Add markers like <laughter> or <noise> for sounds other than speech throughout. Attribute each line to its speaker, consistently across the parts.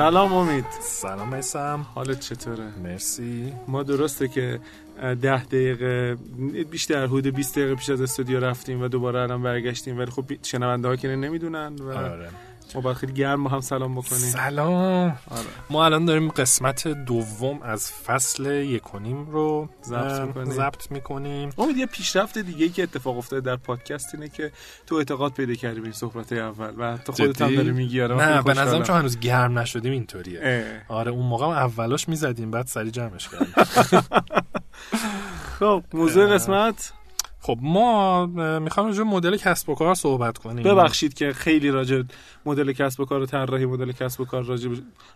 Speaker 1: سلام امید.
Speaker 2: سلام میسم
Speaker 1: حالت چطوره؟
Speaker 2: مرسی.
Speaker 1: ما درسته که ده دقیقه بیشتر حدود 20 دقیقه پیش از استودیو رفتیم و دوباره الان برگشتیم ولی خب شنونده ها که نمی‌دونن و
Speaker 2: آره.
Speaker 1: ما باید خیلی گرم با هم سلام بکنیم
Speaker 2: سلام
Speaker 1: آره.
Speaker 2: ما الان داریم قسمت دوم از فصل یکونیم رو
Speaker 1: ضبط می‌کنیم. امید یه پیشرفت دیگه که اتفاق افتاده در پادکست اینه که تو اعتقاد پیدا کردی به این صحبت اول و تو خودت هم؟ داری میگی آره،
Speaker 2: نه به نظرم. چون هنوز گرم نشدیم اینطوریه
Speaker 1: اه.
Speaker 2: آره اون موقع اولاش می‌زدیم بعد سری جمعش کردیم <laughs>
Speaker 1: خب موضوع. قسمت
Speaker 2: خب ما می‌خوام راجع مدل کسب و کار صحبت کنیم
Speaker 1: ببخشید که خیلی راجع مدل کسب و کار و طراحی مدل کسب و کار راجع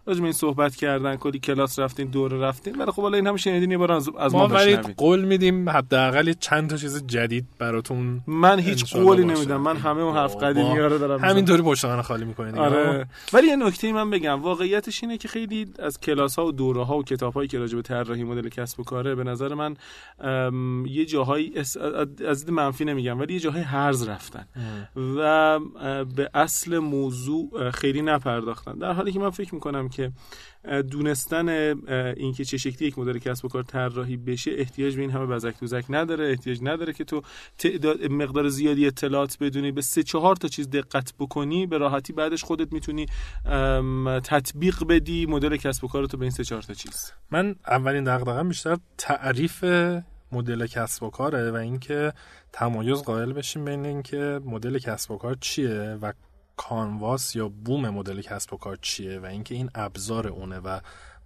Speaker 1: راجع این صحبت کردن کلی کلاس رفتین دوره رفتین ولی خب حالا این هم شنیدین یه بار از, از ما,
Speaker 2: ما ولی قول میدیم حداقل چند تا چیز جدید براتون
Speaker 1: من هیچ قولی. نمیدم من همه اون حرف. قدیمی رو دارم.
Speaker 2: همینطوری پشت خالی می‌کنید
Speaker 1: آره ولی یه نکته من بگم واقعیتش اینه که خیلی از کلاس ها و دوره ها و کتاب هایی که راجع به طراحی مدل کسب و کاره به نظر من یه جاهایی از دید منفی نمیگم ولی یه جاهای هرز رفتن. و به اصل موضوع خیلی نپرداختن. در حالی که من فکر می‌کنم که دونستن اینکه چه شکلی یک مدل کسب و کار طراحی بشه احتیاج به این همه بزک دوزک نداره احتیاج نداره که تو تعداد مقدار زیادی اطلاعات بدونی به سه چهار تا چیز دقت بکنی به راحتی بعدش خودت می‌تونی تطبیق بدی مدل کسب و کارتو به این سه چهار تا چیز.
Speaker 2: من اولین دغدغه‌ام بیشتر تعریف مدل کسب و کاره و اینکه تمایز قائل بشیم بین اینکه مدل کسب و کار چیه و کانواس یا بوم مدل کسب و کار چیه و اینکه این ابزار اونه و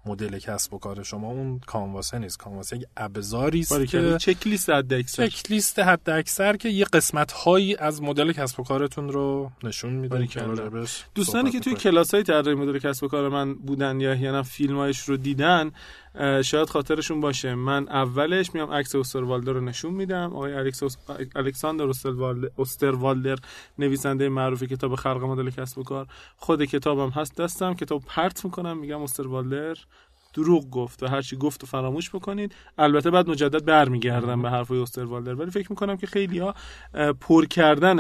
Speaker 2: مدل کسب و کار شما اون کانواسه نیست کانواس یک ابزاری است. که
Speaker 1: چک لیست حد اکثر
Speaker 2: چک لیست حد اکثر که یه قسمت هایی از مدل کسب و کارتون رو نشون میده
Speaker 1: دوستانی که توی. کلاس های طراحی مدل کسب و کار من بودن یا یا فیلمایش رو دیدن شاید خاطرشون باشه. من اولش میام عکس اوستروالدر رو نشون میدم. آقای الکس الکساندر اوستروالدر نویسنده معروف کتاب خلق مدل کسب و کار. خود کتابم هست دستم. کتاب پرت می‌کنم میگم اوستروالدر. دروغ گفت و هرچی گفت و فراموش بکنید. البته بعد مجدد برمیگردم به حرفای اوستروالدر ولی فکر می‌کنم که خیلی ها پر کردن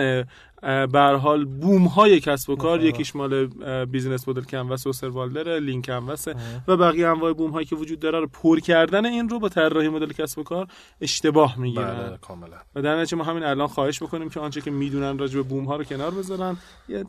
Speaker 1: به هر حال بوم های کسب و کار
Speaker 2: آها.
Speaker 1: یکیش مال business model canvas اوستروالدر lean canvas و بقیه انواع بوم هایی که وجود داره رو پر کردن این رو با طراحی مدل کسب و کار اشتباه می‌گیرن.
Speaker 2: بله کاملا.
Speaker 1: و در نتیجه ما همین الان خواهش می‌کنیم که آنچه که می‌دونن راجع به بوم ها رو کنار بذارن. یه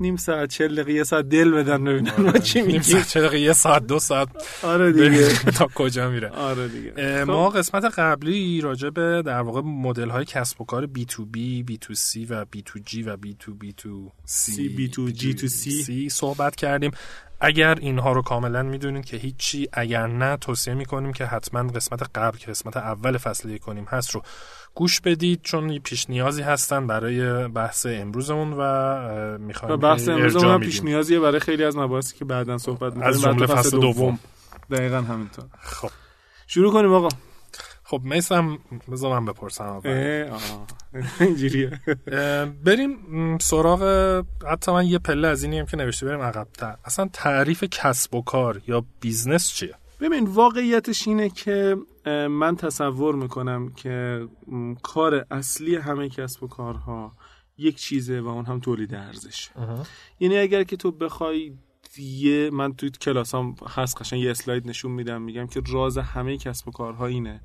Speaker 1: نیم ساعت چل دقیقه یه ساعت دل بدن ببینن ما چی میگیم.
Speaker 2: ساعت چه دقیقه، یه ساعت دو ساعت.
Speaker 1: آره دیگه. <laughs>
Speaker 2: تا کجا میره.
Speaker 1: آره دیگه. خب.
Speaker 2: ما قسمت قبلی راجع به در واقع مدل های کسب و کار B2B, B2C و B2G و B2B2C
Speaker 1: B2G2C.
Speaker 2: صحبت کردیم. اگر اینها رو کاملا می‌دونید که هیچی اگر نه توصیه می‌کنیم که حتما قسمت قبل که قسمت اول فصل کنیم هست رو گوش بدید چون پیش نیازی هستن برای بحث امروزمون و می‌خوایم
Speaker 1: و بحث
Speaker 2: که
Speaker 1: امروز
Speaker 2: ارجاع
Speaker 1: هم. پیش نیازیه برای خیلی از مباحثی که بعدا صحبت می‌کنیم.
Speaker 2: از جمله فصل دوم.
Speaker 1: دقیقا همینطور.
Speaker 2: خب.
Speaker 1: شروع کنیم آقا.
Speaker 2: خب میسم بذار من بپرسم.
Speaker 1: اینجوریه.
Speaker 2: بریم سراغ حتی من یه پله از اینی هم که نوشته بریم عقبتر اصلا تعریف کسب و کار یا business چیه؟
Speaker 1: ببین واقعیتش اینه که من تصور می‌کنم که کار اصلی همه کسب و کارها یک چیزه و اون هم تولید ارزش. یعنی اگر که تو بخوای یه من توی کلاس هم هست قشنگ یه اسلاید نشون میدم میگم که راز همه کسب و کارها اینه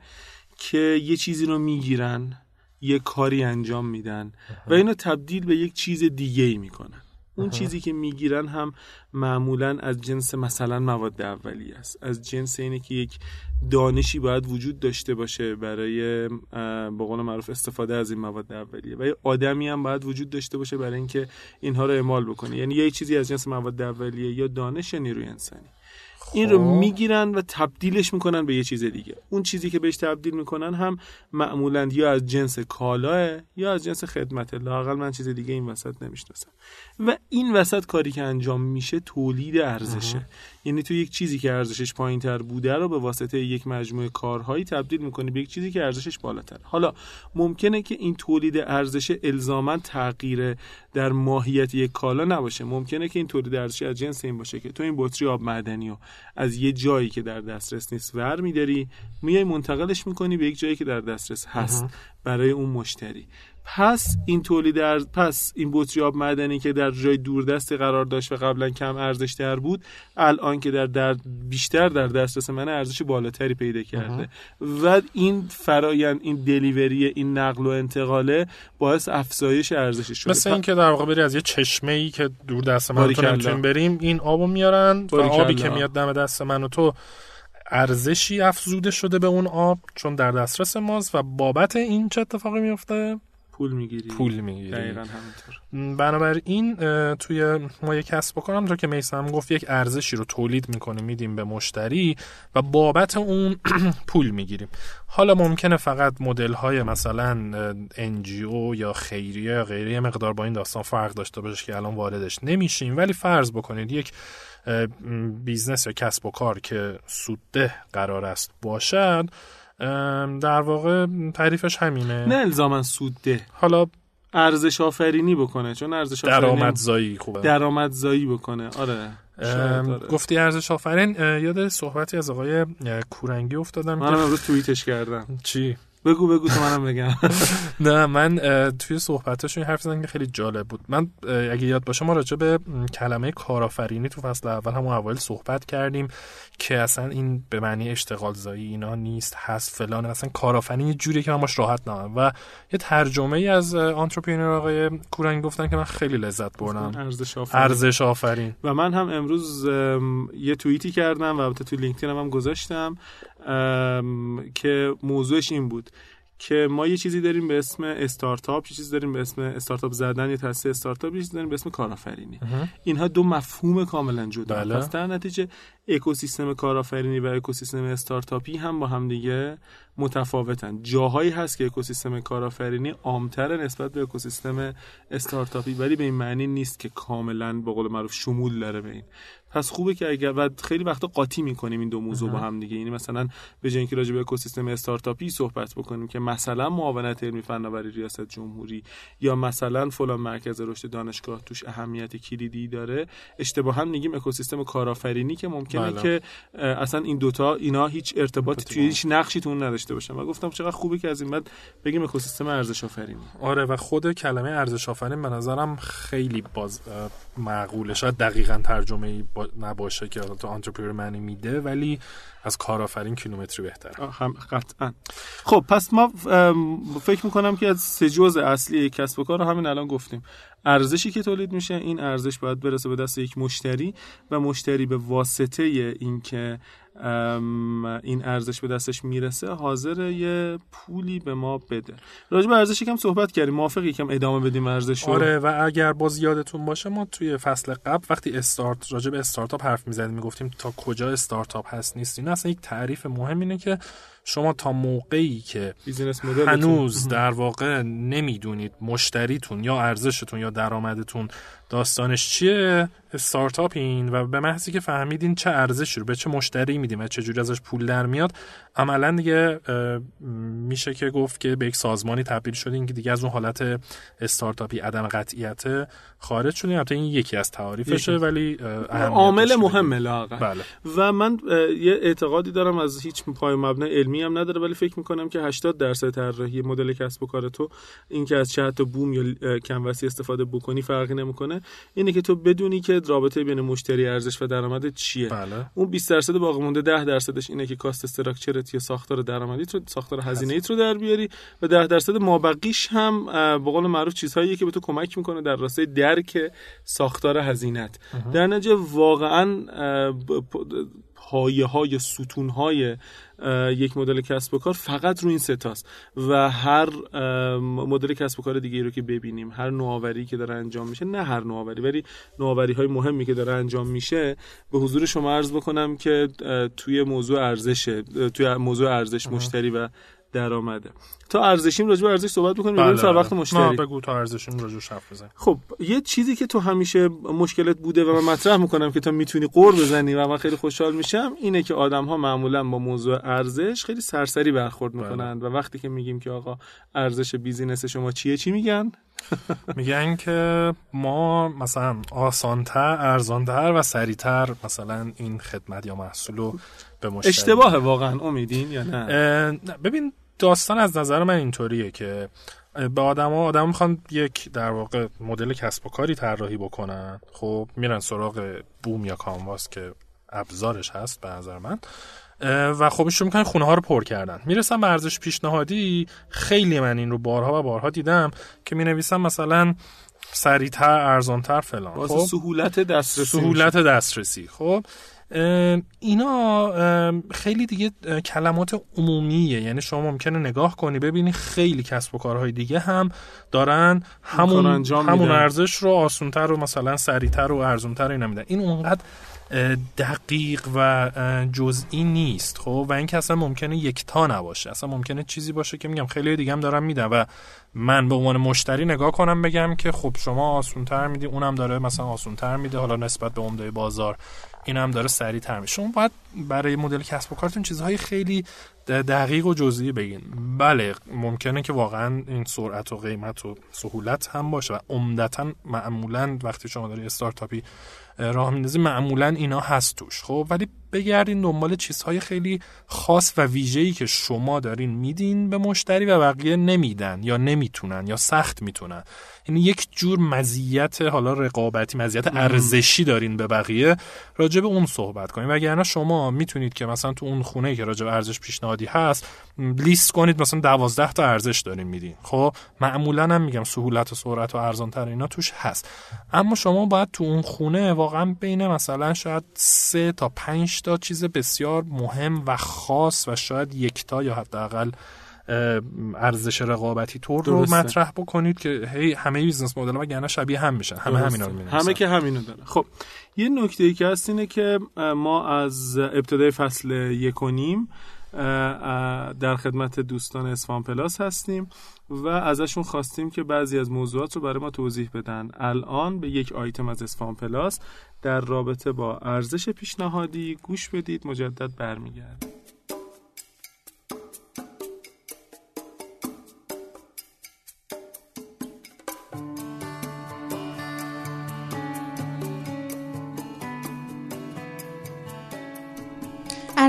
Speaker 1: که یه چیزی رو می‌گیرن یه کاری انجام میدن و اینو تبدیل به یک چیز دیگه ای می‌کنن. اون چیزی که می‌گیرن هم معمولا از جنس مثلا مواد اولیه است. از جنس اینه که یک دانشی باید وجود داشته باشه برای به قول معروف استفاده از این مواد اولیه. و یه آدمی هم باید وجود داشته باشه برای اینکه اینها رو اعمال بکنه. یعنی یه چیزی از جنس مواد اولیه یا دانش یا نیروی انسانی. این رو
Speaker 2: خب.
Speaker 1: می‌گیرن و تبدیلش می‌کنن به یه چیز دیگه. اون چیزی که بهش تبدیل می‌کنن هم معمولا یا از جنس کالاه یا از جنس خدمت. لاقل من چیز دیگه این وسط نمی‌شناسم. و این وسط کاری که انجام میشه تولید ارزشه. یعنی تو یک چیزی که ارزشش پایین تر بوده رو به واسطه یک مجموعه کارهایی تبدیل می‌کنی به یک چیزی که ارزشش بالاتر حالا ممکنه که این تولید ارزش الزاما تغییر در ماهیت یک کالا نباشه. ممکنه که این تولید ارزش از جنس این باشه که تو این بطری آب معدنی رو از یه جایی که در دسترس نیست ور میداری میای منتقلش می‌کنی به یک جایی که در دسترس هست برای اون مشتری. پس این تولید ارز پس این بطری آب معدنی که در جای دوردستی قرار داشت و قبلا کم ارزش تر بود الان که در, در بیشتر در دسترس من ارزش بالاتری پیدا کرده. و این فرایند این دلیوری این نقل و انتقاله باعث افزایش ارزشش شده.
Speaker 2: مثل اینکه در واقع بری از یه چشمه ای که دور دست من تو نمی‌تونیم بریم این آبو میارن و آبی که میاد دم دست من و تو ارزشی افزوده شده به اون آب چون در دسترس ماست و بابت این چه اتفاقی میفته
Speaker 1: پول می‌گیری.
Speaker 2: پول می‌گیری.
Speaker 1: دقیقا همینطور.
Speaker 2: بنابراین توی ما یک کسب و کار که میسم گفت یک ارزشی رو تولید می‌کنیم میدیم به مشتری و بابت اون <clears throat> پول می‌گیریم. حالا ممکنه فقط مدل های مثلا انجیو یا خیریه یا غیره مقدار با این داستان فرق داشته باشه که الان واردش نمیشیم. ولی فرض بکنید یک business یا کسب و کار که سودده قرار است باشد در واقع تعریفش همینه.
Speaker 1: نه الزاما سودده.
Speaker 2: حالا
Speaker 1: ارزش آفرینی بکنه چون ارزش آفرینی
Speaker 2: درآمدزایی خوبه.
Speaker 1: درآمدزایی بکنه. آره
Speaker 2: گفتی ارزش آفرین. یاد صحبتی از آقای کورنگی افتادم
Speaker 1: من امروز توییتش کردم.
Speaker 2: چی؟
Speaker 1: بگو بگو تو منم بگم. <laughs>
Speaker 2: نه من توی صحبتاشون حرف زدن که خیلی جالب بود. من اگه یاد باشه ما راجع به کلمه کارآفرینی تو فصل اول همون اول صحبت کردیم. که اصلا این به معنی اشتغال زایی اینا نیست هست فلان اصلا کارآفرینی یه جوری که من باش راحت نیستم و یه ترجمه ای از entrepreneur آقای کورنگ گفتن که من خیلی لذت بردم.
Speaker 1: ارزش آفرین.
Speaker 2: ارزش آفرین.
Speaker 1: و من هم امروز یه توییتی کردم و البته تو لینکدین هم, هم گذاشتم که موضوعش این بود. که ما یه چیزی داریم به اسم استارتاپ یه چیزی داریم به اسم استارتاپ زدن یا تاسیس استارتاپ یه چیزی داریم به اسم کارآفرینی. اینها دو مفهوم کاملا جدا
Speaker 2: بله.
Speaker 1: پس در نتیجه اکوسیستم کارآفرینی و اکوسیستم استارتاپی هم با هم دیگه متفاوتن. جاهایی هست که اکوسیستم کارآفرینی عامتر نسبت به اکوسیستم استارتاپی ولی به این معنی نیست که کاملا به قول معروف شمول داره به این. پس خوبه که اگر و خیلی وقتا قاطی می‌کنیم این دو موضوع با هم دیگه. یعنی مثلا به جای اینکه راجع به اکوسیستم استارتاپی صحبت بکنیم که مثلا معاونت علمی فناوری ریاست جمهوری یا مثلا فلان مرکز رشد دانشگاه توش اهمیت کلیدی داره اشتباها میگیم اکوسیستم کارآفرینی که ممکنه
Speaker 2: بله.
Speaker 1: که اصلا این دوتا اینا هیچ ارتباطی توی هیچ نقشی تو اون نداشته باشن. و گفتم چقدر خوبه که از این بعد بگیم اکوسیستم ارزش آفرینی
Speaker 2: آره و خود کلمه ارزش آفرین به نظرم خیلی باز معقوله. شاید دقیقا ترجمه ای با نباشه که تو آنترپرنور معنی میده ولی از کارآفرین کیلومتری بهتره.
Speaker 1: هم قطعا. خب پس ما فکر می‌کنم که از سه جزء اصلی کسب و کار رو همین الان گفتیم. ارزشی که تولید میشه این ارزش باید برسه به دست یک مشتری و مشتری به واسطه اینکه این ارزش به دستش می‌رسه حاضر یه پولی به ما بده. راجع به ارزش یکم صحبت کردیم موافق یکم ادامه بدیم ارزش
Speaker 2: آره و اگر باز یادتون باشه ما توی فصل قبل وقتی استارت راجع به استارتاپ حرف می‌زدیم می‌گفتیم تا کجا استارتاپ هست نیست این اصلا یک تعریف مهم اینه که شما تا موقعی که
Speaker 1: بیزینس
Speaker 2: هنوز در واقع نمی‌دونید مشتریتون یا ارزشتون یا درآمدتون داستانش چیه استارتاپ این و به محضی که فهمیدین چه ارزشی رو به چه مشتری میدیم و چه جوری ازش پول در میاد عملا دیگه میشه که گفت که به یک سازمانی تبدیل شدین که دیگه از اون حالت استارتاپی عدم قطعیت خارج شدین البته این یکی از تعاریفشه ولی
Speaker 1: عامل مهمه لاغر
Speaker 2: بله.
Speaker 1: و من یه اعتقادی دارم از هیچ پای مبنا علمی هم نداره ولی فکر می‌کنم که 80 درصد طراحی مدل کسب و کار تو این که از چه تا بوم یا کنوسی استفاده بکنی فرقی نمی‌کنه. اینه که تو بدونی که رابطه بین مشتری ارزش و درآمد چیه.
Speaker 2: بله.
Speaker 1: اون 20 درصد باقی مونده 10 درصدش اینه که کاست استراکچرت یا ساختار درآمدی رو ساختار هزینه رو در بیاری و 10 درصد مابقیش هم به قول معروف چیزهایی که به تو کمک می‌کنه در راستای درک ساختار هزینت در نتیجه واقعا پایه های ستون های یک مدل کسب و کار فقط رو این ستاست و هر مدل کسب و کار دیگه رو که ببینیم هر نوآوری که داره انجام میشه نه هر نوآوری ولی نوآوری های مهمی که داره انجام میشه به حضور شما عرض بکنم که توی موضوع ارزشه توی موضوع ارزش مشتری و درآمده. تا ارزشیم راجع به ارزش صحبت بکنیم
Speaker 2: بله
Speaker 1: سر وقت مشتری.
Speaker 2: بگو تا ارزشیم راجع حرف بزنیم.
Speaker 1: خب یه چیزی که تو همیشه مشکلت بوده و من مطرح می‌کنم که تو می‌تونی قور بزنی و من خیلی خوشحال میشم اینه که آدم ها معمولا با موضوع ارزش خیلی سرسری برخورد می‌کنن و وقتی که میگیم که آقا ارزش بیزینس شما چیه چی میگن؟ <laughs>
Speaker 2: میگن که ما مثلا آسانتر ارزانتر و سریعتر مثلا این خدمت یا محصول رو به مشتری
Speaker 1: اشتباه واقعا امیدین یا نه
Speaker 2: ببین داستان از نظر من اینطوریه که به آدما آدم می‌خوان یک در واقع مدل کسب و کاری طراحی بکنن. خب میرن سراغ بوم یا کانواس که ابزارش هست به نظر من و خب شروع می‌کنن خونه ها رو پر کردن. می‌رسم به ارزش پیشنهادی خیلی من این رو بارها و بارها دیدم که می نویسم مثلا سریعتر ارزانتر فلان.
Speaker 1: خب؟ سهولت دسترسی
Speaker 2: سهولت دسترسی. خب؟ اینا خیلی دیگه کلمات عمومیه. یعنی شما ممکنه نگاه کنی ببینی خیلی کسب و کارهای دیگه هم دارن. همون همون ارزش رو آسونتر و مثلا سریعتر و ارزونتر اینا میدن. این اونقدر دقیق و جزئی نیست خب؟ و اینکه اصلا ممکنه یکتا نباشه. اصلا ممکنه چیزی باشه که میگم خیلی دیگه هم دارم میدم و من به عنوان مشتری نگاه کنم بگم که خب شما آسونتر میدی اونم داره مثلا آسونتر میده حالا نسبت به عمده بازار. این هم داره سریعتر میشه. شما باید برای مدل کسب و کارتون چیزهای خیلی دقیق و جزئی بگین. بله ممکنه که واقعا این سرعت و قیمت و سهولت هم باشه و عمدتا معمولا وقتی شما داری استارتاپی راه میندازی معمولا اینا هست توش. خب ولی بگردین دنبال چیزهای خیلی خاص و ویژه‌ای که شما دارین میدین به مشتری و بقیه نمیدن یا نمی‌تونن یا سخت می‌تونن. یعنی یک جور مزیت حالا رقابتی مزیت ارزشی دارین به بقیه راجع به اون صحبت کنین. وگرنه شما می‌تونید که مثلا تو اون خونه که راجع به ارزش پیشنهادی هست لیست کنید مثلا دوازده تا ارزش دارین میدین. خب معمولا هم میگم سهولت و سرعت و ارزانتر اینا توش هست. اما شما باید تو اون خونه واقعا بین مثلا شاید سه تا پنج تا چیز بسیار مهم و خاص و شاید یکتا یا حداقل ارزش رقابتی طور رو مطرح بکنید که هی همه business model کنواسا شبیه هم میشن. همه همینا رو
Speaker 1: همه که همینو داره خب یه نکته ای که هست اینه که ما از ابتدای فصل یک و نیم در خدمت دوستان اسفان پلاس هستیم و ازشون خواستیم که بعضی از موضوعات رو برای ما توضیح بدن. الان به یک آیتم از اسفان پلاس در رابطه با ارزش پیشنهادی گوش بدید مجدد برمیگرد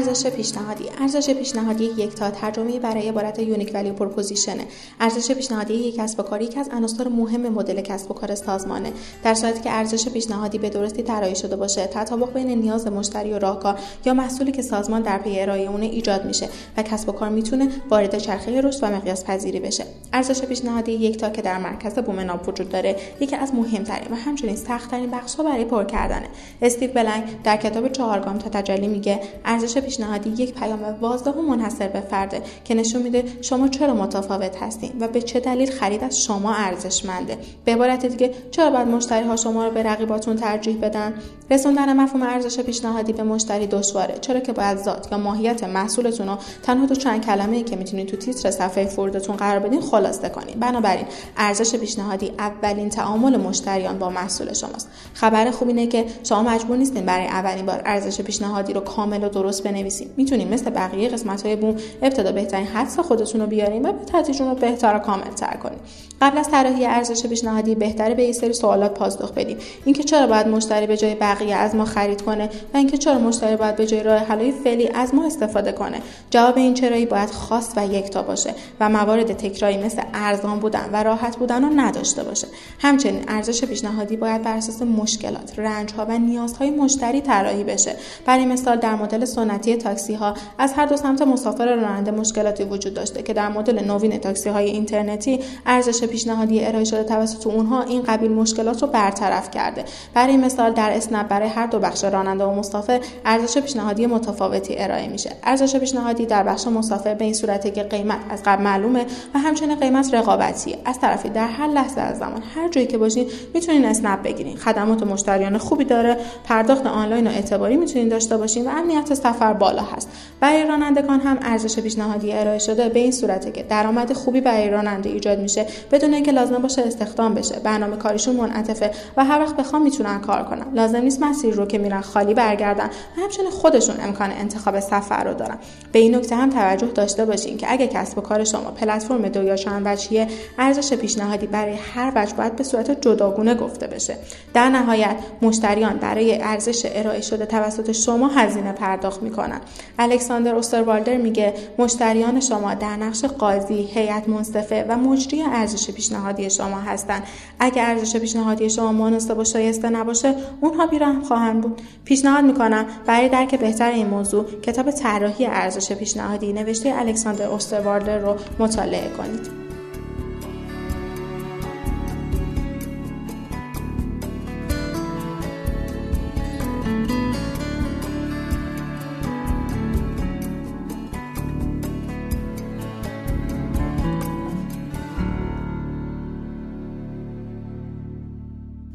Speaker 3: ارزش پیشنهادی. ارزش پیشنهادی یکتا ترجمه برای عبارت unique value proposition ه ارزش پیشنهادی یک کسب و کاری که از عناصر مهم مدل کسب و کار سازمانه. در صورتی که ارزش پیشنهادی به درستی طراحی شده باشه تطابق بین نیاز مشتری و راهکار یا محصولی که سازمان در پی ارائه اون ایجاد میشه و کسب و کار می‌تونه وارد چرخه رشد و مقیاس پذیری بشه. ارزش پیشنهادی یکتا که در مرکز بوم وجود داره یکی از مهمترین و همچنین سختترین بخشها برای پر کردنه. استیو بلنگ در کتاب چهارگام تا تجلی میگه ارزش پیشنهادی یک پیام واضح و منحصر به فرده که نشون میده شما چرا متفاوت هستین و به چه دلیل خرید از شما ارزشمنده. به عبارت دیگه چرا باید مشتری ها شما رو به رقیباتون ترجیح بدن؟ رسوندن مفهوم ارزش پیشنهادی به مشتری دشواره. چرا که باید ذات یا ماهیت محصولتون رو تنها تو چند کلمه ای که می‌تونید تو تیتر صفحه فوردتون قرار بدین خلاصه کنین. بنابراین ارزش پیشنهادی اولین تعامل مشتریان با محصول شماست. خبر خوب اینه که شما مجبور نیستین برای اولین بار ارزش پیشنهادی رو کامل و درست بنویسیم می‌تونیم مثل بقیه قسمت های بوم ابتدا بهترین حدس خودتون رو بیاریم و به تدریج رو بهتر و کامل تر کنیم قبل از طراحی ارزش پیشنهادی بهتره به یه سری سوالات پاسخ بدیم اینکه چرا باید مشتری به جای از ما خرید کنه و اینکه چرا مشتری باید به جای راه حلای فعلی از ما استفاده کنه. جواب این چرایی باید خاص و یکتا باشه و موارد تکراری مثل ارزان بودن و راحت بودن رو نداشته باشه. همچنین ارزش پیشنهادی باید بر اساس مشکلات رنجها و نیازهای مشتری طراحی بشه. برای مثال در مدل سنتی تاکسی ها از هر دو سمت مسافر راننده مشکلاتی وجود داشته که در مدل نوین تاکسی های اینترنتی ارزش پیشنهادی ارائه شده توسط اونها این قبیل مشکلات رو برطرف کرده. برای مثال در اسنپ برای هر دو بخش راننده و مسافر ارزش پیشنهادی متفاوتی ارائه میشه. ارزش پیشنهادی در بخش مسافر به این صورته که قیمت از قبل معلومه و همچنین قیمت رقابتی. از طرفی در هر لحظه از زمان هر جایی که باشین می‌تونین اسنپ بگیرین. خدمات مشتریان خوبی داره پرداخت آنلاین و اعتباری می‌تونین داشته باشین و امنیت سفر بالا هست. برای رانندگان هم ارزش پیشنهادی ارائه شده به این صورته که درآمد خوبی برای راننده ایجاد میشه بدون اینکه لازم باشه استخدام بشه. برنامه کاریشون منعطفه و هر وقت بخوام می‌تونن کار کنن. لازم نیست مسیر رو که میرن خالی برگردن و همچنین خودشون امکان انتخاب سفر رو دارن. به این نکته هم توجه داشته باشین که اگه کسب و کار شما پلتفرم دو یا چند وجهی ارزش پیشنهادی برای هر وجه باید به صورت جداگونه گفته بشه. در نهایت مشتریان برای ارزش ارائه شده توسط شما هزینه پرداخت می‌کنن. الکساندر اوستروالدر میگه مشتریان شما در نقش قاضی هیئت منصفه و مجری ارزش پیشنهادی شما هستند اگر ارزش پیشنهادی شما مناسب و شایسته نباشه اونها بیرحم خواهند بود. پیشنهاد می‌کنم برای درک بهتر این موضوع کتاب طراحی ارزش پیشنهادی نوشته الکساندر اوستروالدر رو مطالعه کنید.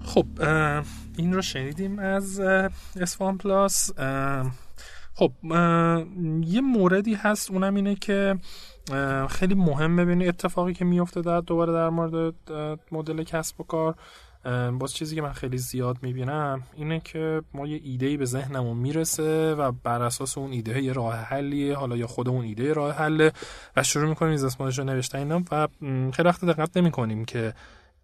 Speaker 2: خب این رو شنیدیم از اسفان پلاس. خب یه موردی هست اونم اینه که خیلی مهم ببینی اتفاقی که میفته در دوباره در مورد مدل کسب و کار. باز چیزی که من خیلی زیاد می‌بینم اینه که ما یه ایده به ذهنمون می‌رسه و بر اساس اون ایده یه راه حلیه حالا یا خود اون ایده راه حله و شروع می‌کنیم business رو نوشتن و خیلی وقت دقت نمی‌کنیم که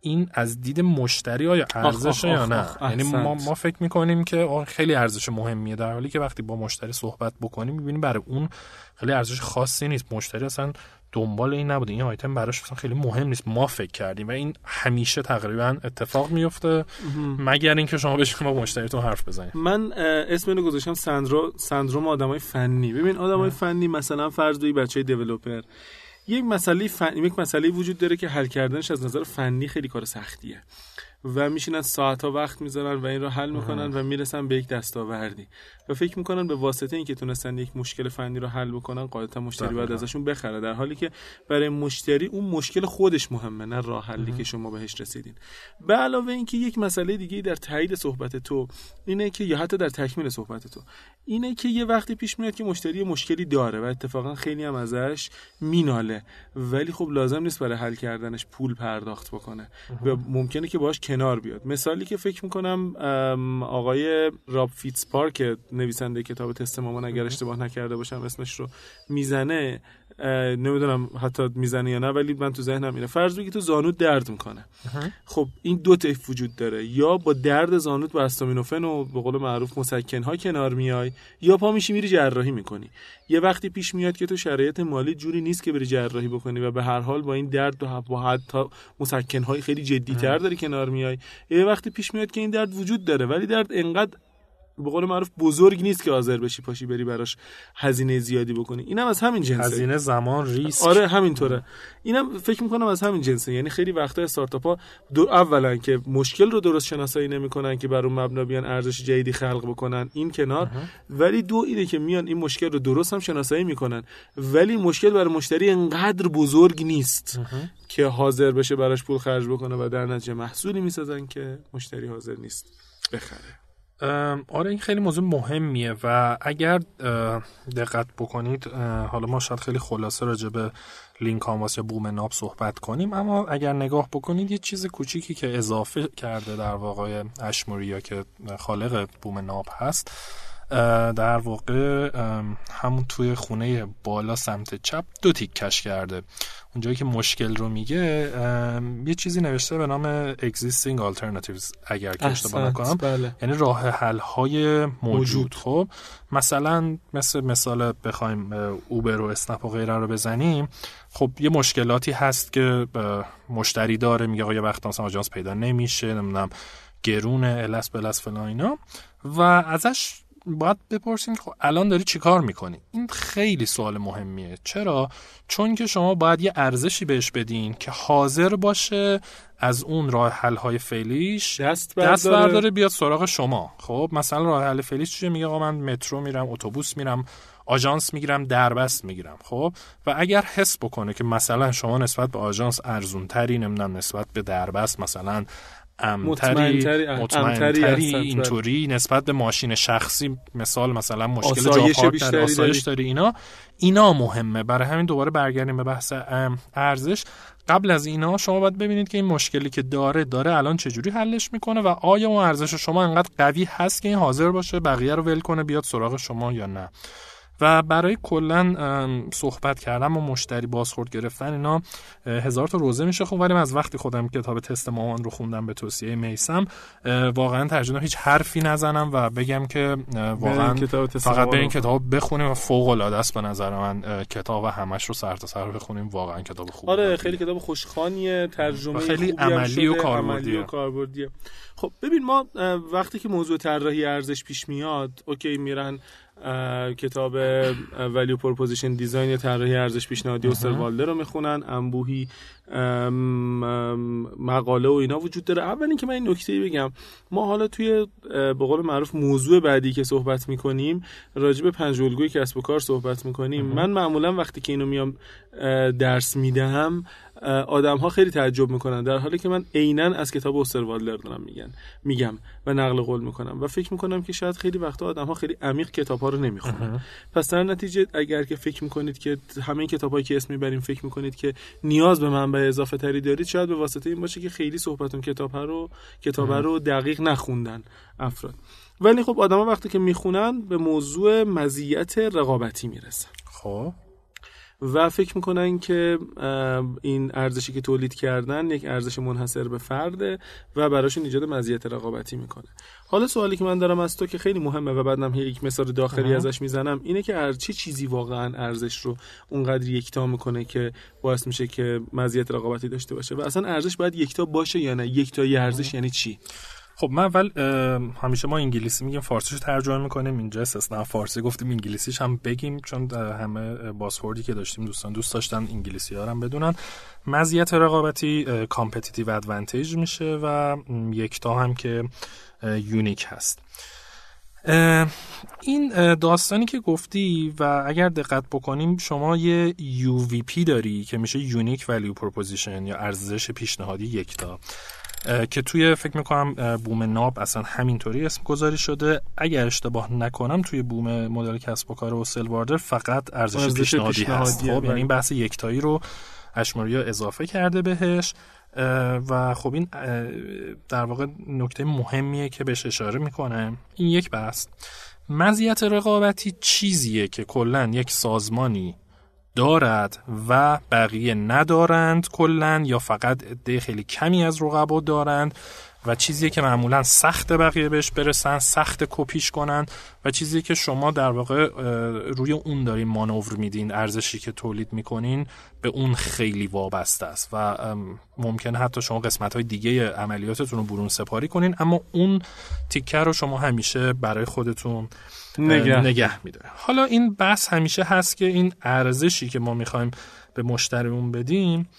Speaker 2: این از دید مشتری آیا ارزش یا نه؟ یعنی ما, ما فکر می‌کنیم که خیلی ارزش مهمیه. در حالی که وقتی با مشتری صحبت بکنیم می‌بینیم برای اون خیلی ارزش خاصی نیست. مشتری اصلا دنبال این نبوده. این آیتم براش اصلا خیلی مهم نیست. ما فکر کردیم و این همیشه تقریبا اتفاق میفته مگر اینکه شما بشین با مشتریتون حرف بزنید.
Speaker 1: من اسم اینو گذاشتم سندرو سندروم آدمای فنی. ببین آدمای فنی مثلا فرض دوی بچه دیولپر یک مسئله فن... یک مسئله وجود داره که حل کردنش از نظر فنی خیلی کار سختیه. و میشینن ساعت ها وقت می‌ذارن و این رو حل می‌کنن و می‌رسن به یک دستاوردی. و فکر می‌کنن به واسطه اینکه تونستن یک مشکل فنی رو حل بکنن قاعدتا مشتری باید ازشون بخره. در حالی که برای مشتری اون مشکل خودش مهمه نه راه حلی که شما بهش رسیدین. به علاوه اینکه یک مسئله دیگه در تایید صحبت تو اینه که یا حتی در تکمیل صحبت تو اینه که یه وقتی پیش میاد که مشتری مشکلی داره و اتفاقا خیلی هم ازش میناله. ولی خب لازم نیست برای حل کردنش پول پرداخت بکنه. و ممکنه که باش کنار بیاد. مثالی که فکر می‌کنم آقای راب فیتس پارک نویسنده کتاب تست مامان اگر اشتباه نکرده باشم اسمش رو می‌زنه. نمی‌دونم حتی می‌زنه یا نه ولی من تو ذهنم اینه. فرض بگی تو زانوت درد می‌کنه. خب این دو تیف وجود داره. یا با درد زانوت با استامینوفن و به قول معروف مسکن ها کنار میای یا پا میشی میری جراحی می‌کنی. یه وقتی پیش میاد که تو شرایط مالی جوری نیست که بری جراحی بکنی و به هر حال با این درد و با حتی مسکن های خیلی جدی تر داری کنار میای. یه وقتی پیش میاد که این درد وجود داره ولی درد انقدر به قول معروف بزرگ نیست که حاضر بشی پاشی بری براش هزینه زیادی بکنی. اینم از همین جنسه.
Speaker 2: هزینه زمان ریسک.
Speaker 1: آره همینطوره. اینم فکر می‌کنم از همین جنسه. یعنی خیلی وقتا استارتاپ ها دو اولا که مشکل رو درست شناسایی نمی‌کنن که بر اون مبنا بیان ارزش جدیدی خلق بکنن این کنار. ولی دو اینه که میان این مشکل رو درست هم شناسایی می‌کنن. ولی مشکل برای مشتری انقدر بزرگ نیست که حاضر بشه براش پول خرج بکنه و در نتیجه محصولی می‌سازن که مشتری حاضر نیست بخره.
Speaker 2: آره این خیلی موضوع مهمیه و اگر دقت بکنید حالا ما شاید خیلی خلاصه راجع به لینک کانواس یا بوم ناب صحبت کنیم اما اگر نگاه بکنید یه چیز کوچیکی که اضافه کرده در واقع اشموریا که خالق بوم ناب هست در واقع همون توی خونه بالا سمت چپ دو تیک کش کرده. اونجایی که مشکل رو میگه یه چیزی نوشته به نام existing alternatives اگر که اشتباه نکنم.
Speaker 1: بله.
Speaker 2: یعنی راه حل های موجود. خب مثلا مثل مثال بخوایم اوبر و اسنپ و غیره رو بزنیم. خب یه مشکلاتی هست که مشتری داره میگه آقا یه وقت مثلا آژانس پیدا نمیشه نمی‌دونم گرونه الس بلس فلان اینا. و ازش باید بپرسیم خب الان داری چیکار می‌کنی؟ این خیلی سوال مهمیه. چرا؟ چون که شما باید یه ارزشی بهش بدین که حاضر باشه از اون راه حل های فعلیش
Speaker 1: دست
Speaker 2: برداره. دست برداره بیاد سراغ شما. خب مثلا راه حل فعلیش چیه؟ میگه آقا من مترو میرم اتوبوس میرم آژانس می‌گیرم دربست می‌گیرم. خب و اگر حس بکنه که مثلا شما نسبت به آژانس ارزون تری نمی‌دونم نسبت به دربست مثلا امتری مطمئنتری اینطوری نسبت به ماشین شخصی مثال مثلا مشکل جا داری آسایش داری. اینا اینا مهمه. برای همین دوباره برگردیم به بحث ارزش. قبل از اینا شما باید ببینید که این مشکلی که داره داره الان چجوری حلش می‌کنه و آیا اون ارزش شما انقدر قوی هست که این حاضر باشه بقیه رو ول کنه بیاد سراغ شما یا نه. و برای کلا صحبت کردن و مشتری بازخورد گرفتن اینا هزار تا روزه میشه. خب ولی از وقتی خودم کتاب تست مامان رو خوندم به توصیه میسم واقعا ترجمه هیچ حرفی نزنم و بگم که واقعا فقط برین کتاب بخونیم و فوق العاده است به نظر من. کتاب همش رو سر تا سر بخونیم. واقعا کتاب خوبه
Speaker 1: آره خیلی کتاب خوشخانیه. ترجمه
Speaker 2: خیلی عملی و کاربردیه
Speaker 1: خب ببین ما وقتی که موضوع طراحی ارزش پیش میاد اوکی میرن کتاب value proposition design یا طراحی ارزش پیشنهادی اوستروالدر رو می‌خونن. انبوهی مقاله و اینا وجود داره. اول اینکه من این نکته بگم ما حالا توی به قول معروف موضوع بعدی که صحبت می‌کنیم راجع به پنج الگوی کسب و کار صحبت می‌کنیم. من معمولا وقتی که اینو میام درس می‌دهم آدم ها خیلی تعجب می‌کنن در حالی که من عینا از کتاب اوستروالدر دارم میگن میگم و نقل قول می‌کنم و فکر می‌کنم که شاید خیلی وقتا آدم ها خیلی عمیق کتاب ها رو نمی‌خونن. پس در نتیجه اگر که فکر می‌کنید که همه کتابایی که اسم می‌بریم فکر می‌کنید که نیاز به منبع اضافه تری دارید شاید به واسطه این باشه که خیلی صحبتون کتاب رو کتاب رو دقیق نخوندن افراد. ولی خب آدما وقتی که می‌خونن به موضوع مزیت رقابتی می‌رسن.
Speaker 2: خب.
Speaker 1: و فکر می‌کنن که این ارزشی که تولید کردن یک ارزش منحصر به فرده و براشون ایجاد مزیت رقابتی می‌کنه. حالا سوالی که من دارم از تو که خیلی مهمه و بعدم یک مثال داخلی ازش می‌زنم اینه که چه چیزی واقعا ارزش رو اونقدر یکتا می‌کنه که باعث میشه که مزیت رقابتی داشته باشه و اصلا ارزش باید یکتا باشه یا نه؟ یکتایی ارزش یعنی چی؟
Speaker 2: خب من اول همیشه ما انگلیسی میگیم فارسیش ترجمه می‌کنیم. اینجا استثنا فارسی گفتیم انگلیسیش هم بگیم چون همه بازخوردی که داشتیم دوستان دوست داشتن انگلیسی ها هم بدونن. مزیت رقابتی competitive advantage میشه و یکتا هم که unique هست. این داستانی که گفتی و اگر دقت بکنیم شما یه UVP داری که میشه unique value proposition یا ارزش پیشنهادی یکتا. که توی فکر می‌کنم بوم ناب اصلا همینطوری اسم گذاری شده. اگر اشتباه نکنم توی بوم مدل کسب و کار اوستروالدر فقط ارزش پیشنهادی هست. خب یعنی این بحث یکتایی رو اشماریا اضافه کرده بهش و خب این در واقع نکته مهمیه که بهش اشاره می‌کنه. این یک بحث. مزیت رقابتی چیزیه که کلا یک سازمانی دارد و بقیه ندارند کلا یا فقط عده خیلی کمی از رقبا دارند و چیزی که معمولا سخت بقیه بهش برسن سخت کپیش کنن و چیزی که شما در واقع روی اون دارین مانور میدین ارزشی که تولید می‌کنین به اون خیلی وابسته است و ممکنه حتی شما قسمت های دیگه عملیاتتون رو برون سپاری کنین اما اون تیکه رو شما همیشه برای خودتون نگه, نگه میده حالا این بحث همیشه هست که این ارزشی که ما می‌خوایم به مشتریمون بدیم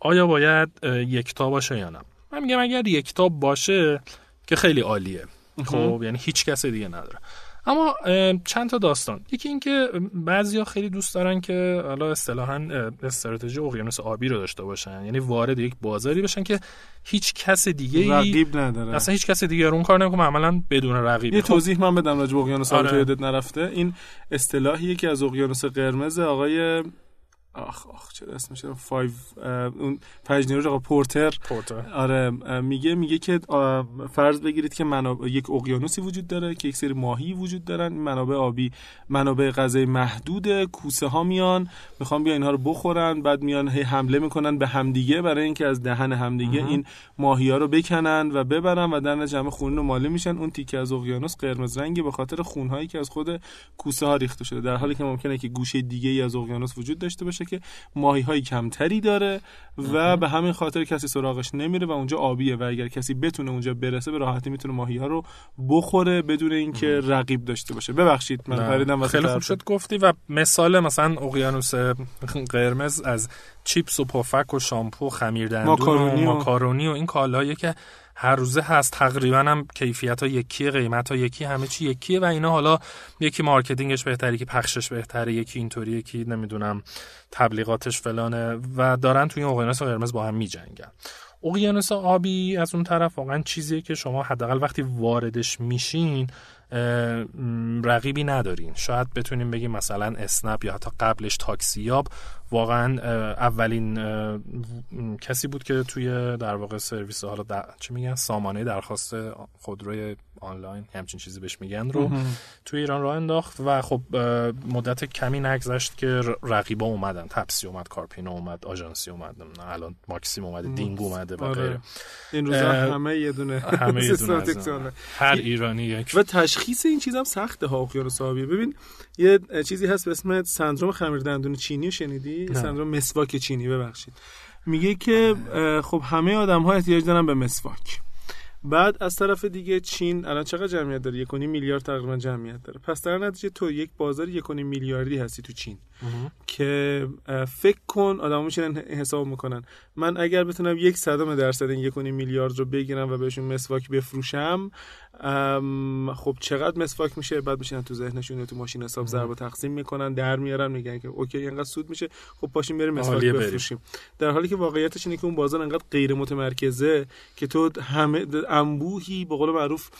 Speaker 2: آیا باید یکتا باشه یا نه؟ من میگم اگر یکتاب باشه که خیلی عالیه. خب. یعنی هیچ کس دیگه نداره. اما چند تا داستان. یکی اینکه بعضیا خیلی دوست دارن که حالا اصطلاحا استراتژی اقیانوس آبی رو داشته باشن. یعنی وارد یک بازاری بشن که هیچ کس دیگه
Speaker 1: رقیب نداره.
Speaker 2: اصلا هیچ کس دیگه اون کار نمی‌کنه. عملا بدون رقیب.
Speaker 1: یه توضیح من بدم راجع به اقیانوس آبی آره. نرفته. این اصطلاحیه که از اقیانوس قرمز آقای آخ آخ چه اسمش فایو اون پژنیرو آقا پورتر.
Speaker 2: پورتر.
Speaker 1: آره میگه میگه که فرض بگیرید که منابع یک اقیانوسی وجود داره که یک سری ماهی وجود دارن. منابع آبی منابع غذایی محدود کوسه ها میان می‌خوان بیا اینها رو بخورن بعد میان هی حمله می‌کنن به همدیگه برای اینکه از دهن همدیگه این ماهی ها رو بکنن و ببرن و در نتیجه خون رو ماله میشن. اون تیکه از اقیانوس قرمز رنگی به خاطر خونهایی که از خود کوسه ها ریخته شده. در حالی که ممکنه که گوشه دیگه ای از اقیانوس وجود داشته باشه. که ماهی های کمتری داره و به همین خاطر کسی سراغش نمیره و اونجا آبیه و اگر کسی بتونه اونجا برسه به راحتی می‌تونه ماهی ها رو بخوره بدون اینکه رقیب داشته باشه. ببخشید من پریدم
Speaker 2: خیلی خوب شد گفتی و مثال مثلا اقیانوس قرمز از چیپس و پفک و شامپو خمیر دندون و ماکارونی و این کالاییه که هر روزه هست تقریبا هم کیفیت ها یکی قیمت ها یکی همه چی یکیه و اینا حالا یکی marketing ش بهتره که پخشش بهتره یکی اینطوری یکی نمی‌دونم تبلیغاتش فلانه و دارن توی اقیانوس قرمز با هم میجنگن. اقیانوس آبی از اون طرف واقعا چیزیه که شما حداقل وقتی واردش میشین رقیبی ندارین شاید بتونیم بگیم مثلا اسنپ یا حتی قبلش تاکسیاب واقعا اولین کسی بود که توی در واقع سرویس حالا. چی میگن سامانه درخواست خودروی آنلاین همچین چیزی بهش میگن رو توی ایران راه انداخت و خب مدت کمی نگذشت که رقیبا اومدن. تپسی اومد کارپینو اومد آژانسی اومد الان ماکسیم اومده دینگ اومده و
Speaker 1: آره.
Speaker 2: غیره.
Speaker 1: این روزا همه یه دونه <laughs>
Speaker 2: همه یه <laughs> دونه هر ایرانی یک.
Speaker 1: و تشخیص این چیزام سخته ها اقیانوس آبی ببین یه چیزی هست به اسم سندروم خمیر دندون چینی شنیدی؟ سندروم مسواک چینی ببخشید. میگه که خب همه آدم ها احتیاج دارن به مسواک. بعد از طرف دیگه چین الان چقدر جمعیت داره؟ یک میلیارد تقریبا جمعیت داره. پس در نتیجه تو یک بازار یک میلیاردی هستی تو چین. که فکر کن آدمو میشن حساب می‌کنن. من اگر بتونم یک صدم درصد این یک میلیارد رو بگیرم و بهشون مسواک بفروشم خب چقدر مسواک میشه؟ بعد میشن تو ذهنشون تو ماشین حساب ضرب و تقسیم می‌کنن در میارن میگن که اوکی اینقدر سود میشه. خب پاشیم بریم مسواک بفروشیم. در حالی که واقعیتش اینه که اون بازار انقدر غیر متمرکزه که تو همه انبوهی به قول معروف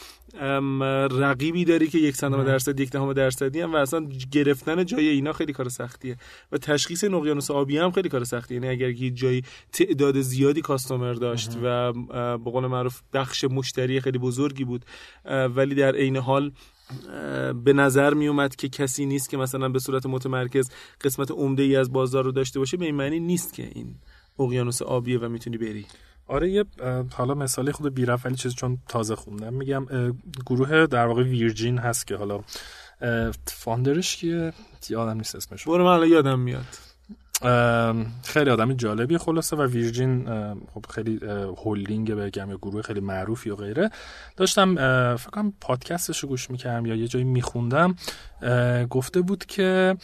Speaker 1: رقیبی داری که یک صدم درصد یک دهم درصدی هم و اصلا گرفتن جای اینا خیلی کار سختیه. و تشخیص این اقیانوس آبی هم خیلی کار سختیه. یعنی اگر یک جایی تعداد زیادی کاستومر داشت و به قول معروف بخش مشتری خیلی بزرگی بود ولی در عین حال به نظر می اومد که کسی نیست که مثلا به صورت متمرکز قسمت عمده ای از بازار رو داشته باشه. به این معنی نیست که این اقیانوس آبیه و می‌تونی بری.
Speaker 2: آره یه حالا مثالی خود بیرفت ولی چیز چون تازه خوندم میگم. گروه در واقع ویرجین هست که حالا فاندرش که یادم نیست اسمش
Speaker 1: برو من یادم میاد.
Speaker 2: خیلی آدم جالبی خلاصه و ویرجین خب خیلی هولدینگ بگم یا گروه خیلی معروفی و غیره. داشتم فکر کنم پادکستش رو گوش می‌کردم یا یه جایی میخوندم. گفته بود که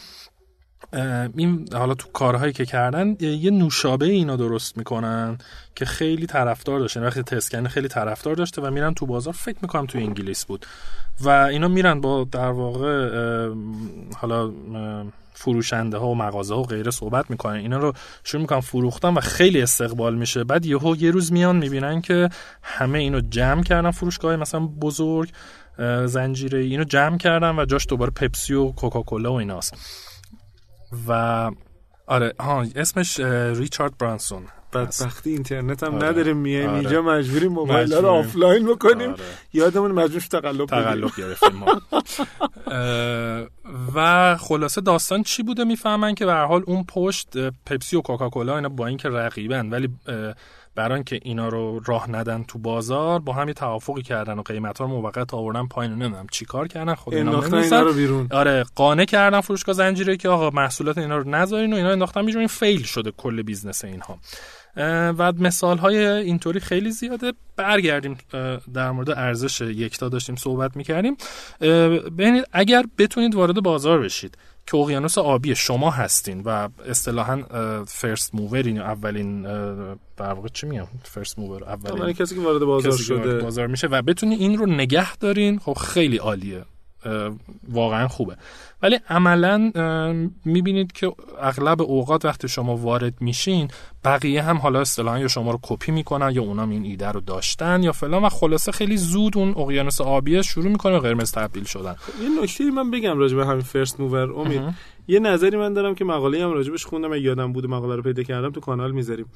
Speaker 2: این حالا تو کارهایی که کردن یه نوشابه اینا درست می‌کنن که خیلی طرفدار داشته وقتی تسکن خیلی طرفدار داشته و میرن تو بازار. فکر می‌کنم تو انگلیس بود. و اینا میرن با در واقع حالا فروشنده ها و مغازه ها و غیره صحبت می‌کنن. اینا رو شروع می‌کنن فروختن و خیلی استقبال میشه. بعد یهو یه روز میان می‌بینن که همه اینو جمع کردن. فروشگاه مثلا بزرگ زنجیره اینو جمع کردن و جاش دوباره پپسی و کوکاکولا و ایناست. و آره ها اسمش ریچارد برانسون
Speaker 1: بدبختی اینترنت هم آره. نداره میایم آره. اینجا مجبوریم موبایل رو آفلاین بکنیم آره. یادمون مجبور تقلب
Speaker 2: تقلب گرفتیم ما <laughs> و خلاصه داستان چی بوده می‌فهمن که به حال اون پشت پپسی و کوکاکولا اینا با اینکه رقیبن ولی برای که اینا رو راه ندن تو بازار با هم یه توافقی کردن و قیمت ها رو موقت آوردن پایین. نمی‌دونم چیکار کردن خود
Speaker 1: اینا اینا رو بیرون.
Speaker 2: آره قانع کردن فروشگاه زنجیره که آقا محصولات اینا رو نذارین و اینا انداختن بیرون. fail شده کل business اینها. و مثال های اینطوری خیلی زیاده. برگردیم در مورد ارزش یکتا داشتیم صحبت می‌کردیم. ببینید اگر بتونید وارد بازار بشید که اقیانوس آبی شما هستین و اصطلاحا first mover ین اولین در واقع چی میگم؟ first mover اولین
Speaker 1: کسی که وارد بازار شده.
Speaker 2: بازار میشه و بتونی این رو نگه دارین. خب خیلی عالیه. واقعا خوبه. ولی عملا می‌بینید که اغلب اوقات وقتی شما وارد میشین بقیه هم حالا اصطلاحا یا شما رو کپی می‌کنن یا اونام این ایده رو داشتن یا فلان. و خلاصه خیلی زود اون اقیانوس آبی شروع می‌کنه و قرمز تبدیل شدن.
Speaker 1: خب، یه نکته من بگم راجع به همین first mover امید یه نظری من دارم که مقاله هم راجبش خوندم. یادم بود مقاله رو پیدا کردم تو کانال می‌ذاریم.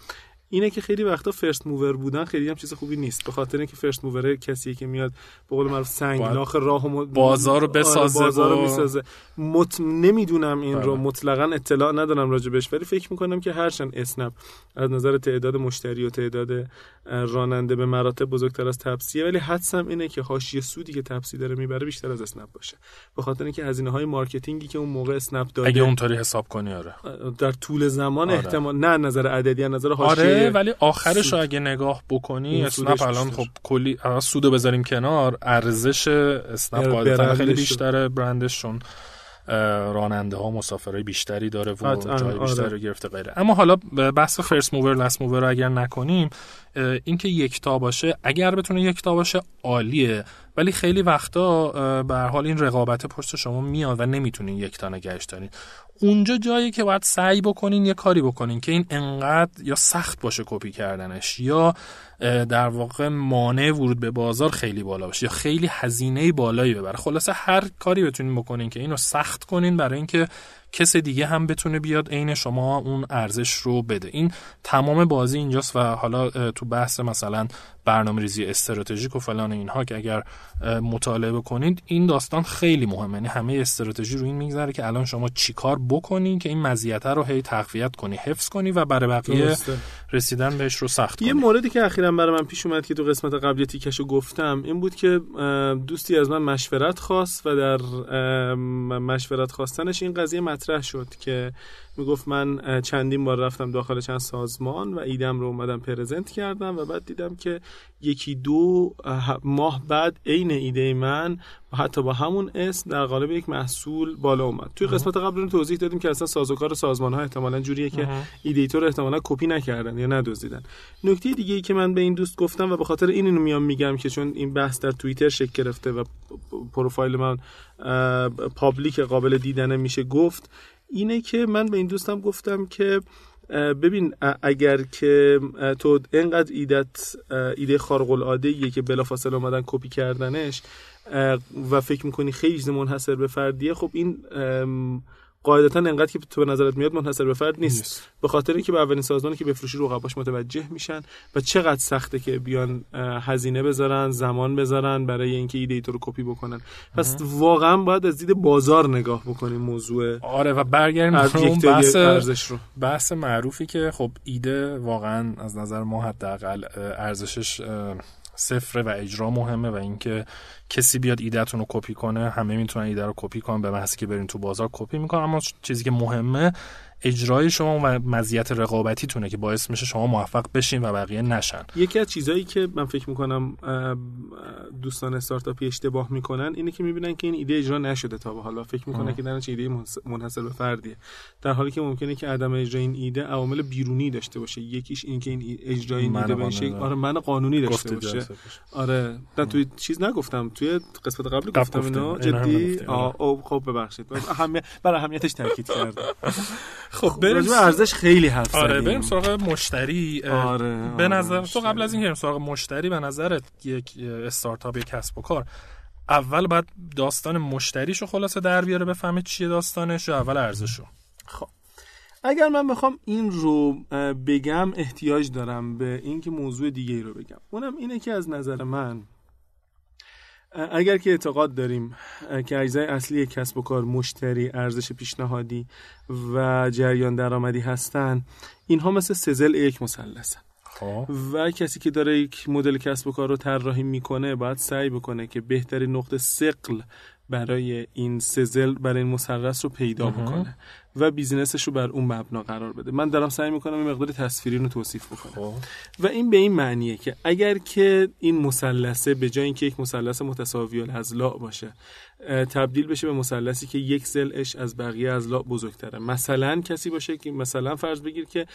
Speaker 1: اینه که خیلی وقتا first mover بودن خیلی هم چیز خوبی نیست. به خاطر اینکه first mover کسی که میاد به قول معروف سنگلاخ راه و
Speaker 2: بازار رو بسازه
Speaker 1: آره بازار رو می‌سازه. مت... نمی‌دونم این بله. رو مطلقا اطلاع ندارم راجبش ولی فکر می‌کنم که هرچند اسنپ از نظر تعداد مشتری و تعداد راننده به مراتب بزرگتر از تپسیه ولی حدسم اینه که حاشیه سودی که تپسی داره می‌بره بیشتر از اسنپ باشه. به خاطر اینکه هزینه های marketing ی که اون موقع اسنپ داده
Speaker 2: اگه اونطوری حساب کنی آره.
Speaker 1: در طول زمان آره. احتمال نه نظر عددی نظر حاشیه
Speaker 2: آره ولی آخرش رو اگه نگاه بکنی اسنپ الان خب کلی سودو بذاریم کنار. ارزش اسنپ قاعدتا خیلی بیشتره برندشون راننده ها مسافرهای بیشتری داره و جای بیشتری رو گرفته غیره. اما حالا بحث first mover last mover رو اگر نکنیم اینکه یکتا باشه اگر بتونه یکتا باشه عالیه. ولی خیلی وقتا به حال این رقابت پشت شما میاد و نمی‌تونین یک تا نگهش دارین. اونجا جایی که باید سعی بکنین یه کاری بکنین که این انقدر یا سخت باشه کپی کردنش یا در واقع مانع ورود به بازار خیلی بالا باشه یا خیلی هزینه بالایی ببره. خلاصه هر کاری بتونین بکنین که اینو سخت کنین برای اینکه کس دیگه هم بتونه بیاد عین شما اون ارزش رو بده. این تمام بازی اینجاست و حالا تو بحث مثلا برنامه ریزی استراتژیک و فلان اینها که اگر مطالعه کنید این داستان خیلی مهمه. یعنی همه استراتژی رو این میگذره که الان شما چیکار بکنین که این مزیت رو هی تقویت کنی حفظ کنی و برای بقیه رسیدن بهش رو سخت کنی.
Speaker 1: یه موردی که اخیرا برای من پیش اومد که تو قسمت قبلی تیکشو گفتم این بود که دوستی از من مشورت خواست و در مشورت خواستنش این قضیه مطرح شد که می‌گفت من چندین بار رفتم داخل چند سازمان و ایدم رو اومدم پرزنت کردم و بعد دیدم که یکی دو ماه بعد عین ایده من و حتی با همون اسم در قالب یک محصول بالا اومد. توی قسمت قبل رو توضیح دادیم که اصلا سازوکار سازمان ها احتمالا جوریه که ایده‌تو رو احتمالا کپی نکردن یا ندزدیدن. نکته دیگه ای که من به این دوست گفتم و به خاطر این اینو میام میگم که چون این بحث در توییتر شکل گرفته و پروفایل من public قابل دیدنه میشه گفت. اینه که من به این دوستم گفتم که ببین اگر که تو انقدر ایدت ایده خارق العاده که بلافاصله اومدن کپی کردنش و فکر می‌کنی خیلی منحصر به فردیه خب این قاعدتا انقدر که تو به نظرت میاد منحصر به فرد نیست, نیست. به خاطر اینکه به اولین سازمانی که بفروشی رقباش متوجه میشن و چقدر سخته که بیان هزینه بذارن زمان بذارن برای اینکه ایده تو رو کپی بکنن. پس واقعا باید از دید بازار نگاه بکنیم موضوع
Speaker 2: آره و برگردیم اون بحث ارزش رو. بحث معروفی که خب ایده واقعا از نظر ما حداقل ارزشش صفره و اجرا مهمه و اینکه کسی بیاد ایدهتون رو کپی کنه همه می‌تونن ایده رو کپی کنن به محضی که برین تو بازار کپی می‌کنن. اما چیزی که مهمه اجرای شما و مزیت رقابتیتونه که باعث میشه شما موفق بشین و بقیه نشن.
Speaker 1: یکی از چیزهایی که من فکر می‌کنم دوستان استارتاپی اشتباه می‌کنن اینه که می‌بینن که این ایده اجرا نشده تا به حالا فکر می‌کنن که در ایده منحصر به فردیه. در حالی که ممکنه که عدم اجرای این ایده عوامل بیرونی داشته باشه. یکیش این که این اجرای این ایده بشه. آره من قانونی داشته باشه. آره نه توی چیز نگفتم. توی قسمت قبل گفتم اینو. جدی؟ آه خب ببخشید. برای اهمیتش تاکید کردم. <laughs> خب بریم ارزش خیلی حرف
Speaker 2: آره بریم سراغ مشتری آره به نظر تو قبل از این بریم سراغ مشتری به نظرت یک استارتاپ یک کسب و کار اول باید داستان مشتریشو خلاصه در بیاره بفهمه چیه داستانش و اول ارزشو.
Speaker 1: خب اگر من بخوام این رو بگم احتیاج دارم به اینکه موضوع دیگه ای رو بگم. اونم اینه که از نظر من اگر که اعتقاد داریم که اجزای اصلی کسب و کار مشتری ارزش پیشنهادی و جریان درآمدی هستند اینها مثل سزل یک مثلثن خب. و کسی که داره یک مدل کسب و کار رو طراحی می‌کنه باید سعی بکنه که بهترین نقطه سقل برای این سزل برای این مثلث رو پیدا بکنه و بیزینسش رو بر اون مبنا قرار بده. من دارم سعی می‌کنم این مقدار تصویری رو توصیف بکنم. خب. و این به این معنیه که اگر که این مثلثه به جای اینکه یک مثلث متساوی الاضلاع باشه تبدیل بشه به مثلثی که یک زلش از بقیه اضلاع بزرگتره. مثلا کسی باشه که مثلا فرض بگیر که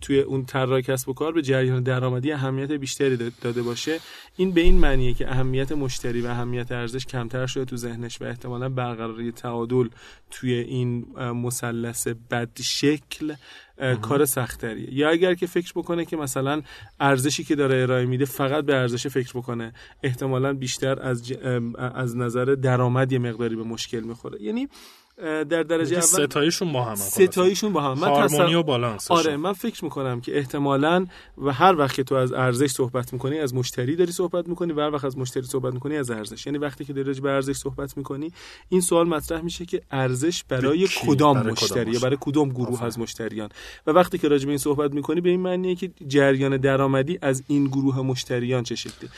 Speaker 1: توی اون طراح کسب و کار به جریان درآمدی اهمیت بیشتری داده باشه. این به این معنیه که اهمیت مشتری و اهمیت ارزش کمتر شده تو ذهنش و احتمالا برقراری تعادل توی این مثلث بد شکل کار سختریه. یا اگر که فکر بکنه که مثلا ارزشی که داره ارائه میده فقط به ارزش فکر بکنه احتمالا بیشتر از, از نظر درآمد یه مقداری به مشکل می‌خوره. یعنی در درجه اول
Speaker 2: ستایشون با هم
Speaker 1: ستایشون با هم
Speaker 2: من هارمونی و بالانس
Speaker 1: آره من فکر می‌کنم که احتمالا و هر وقت که تو از ارزش صحبت می‌کنی از مشتری داری صحبت می‌کنی و هر وقت از مشتری صحبت می‌کنی از ارزش. یعنی وقتی که داری به ارزش صحبت می‌کنی این سوال مطرح میشه که ارزش برای کدام برای مشتری برای کدام گروه از مشتریان؟ و وقتی که راجع به این صحبت می‌کنی به این معنیه که جریان درآمدی از این گروه مشتریان چه شکلی؟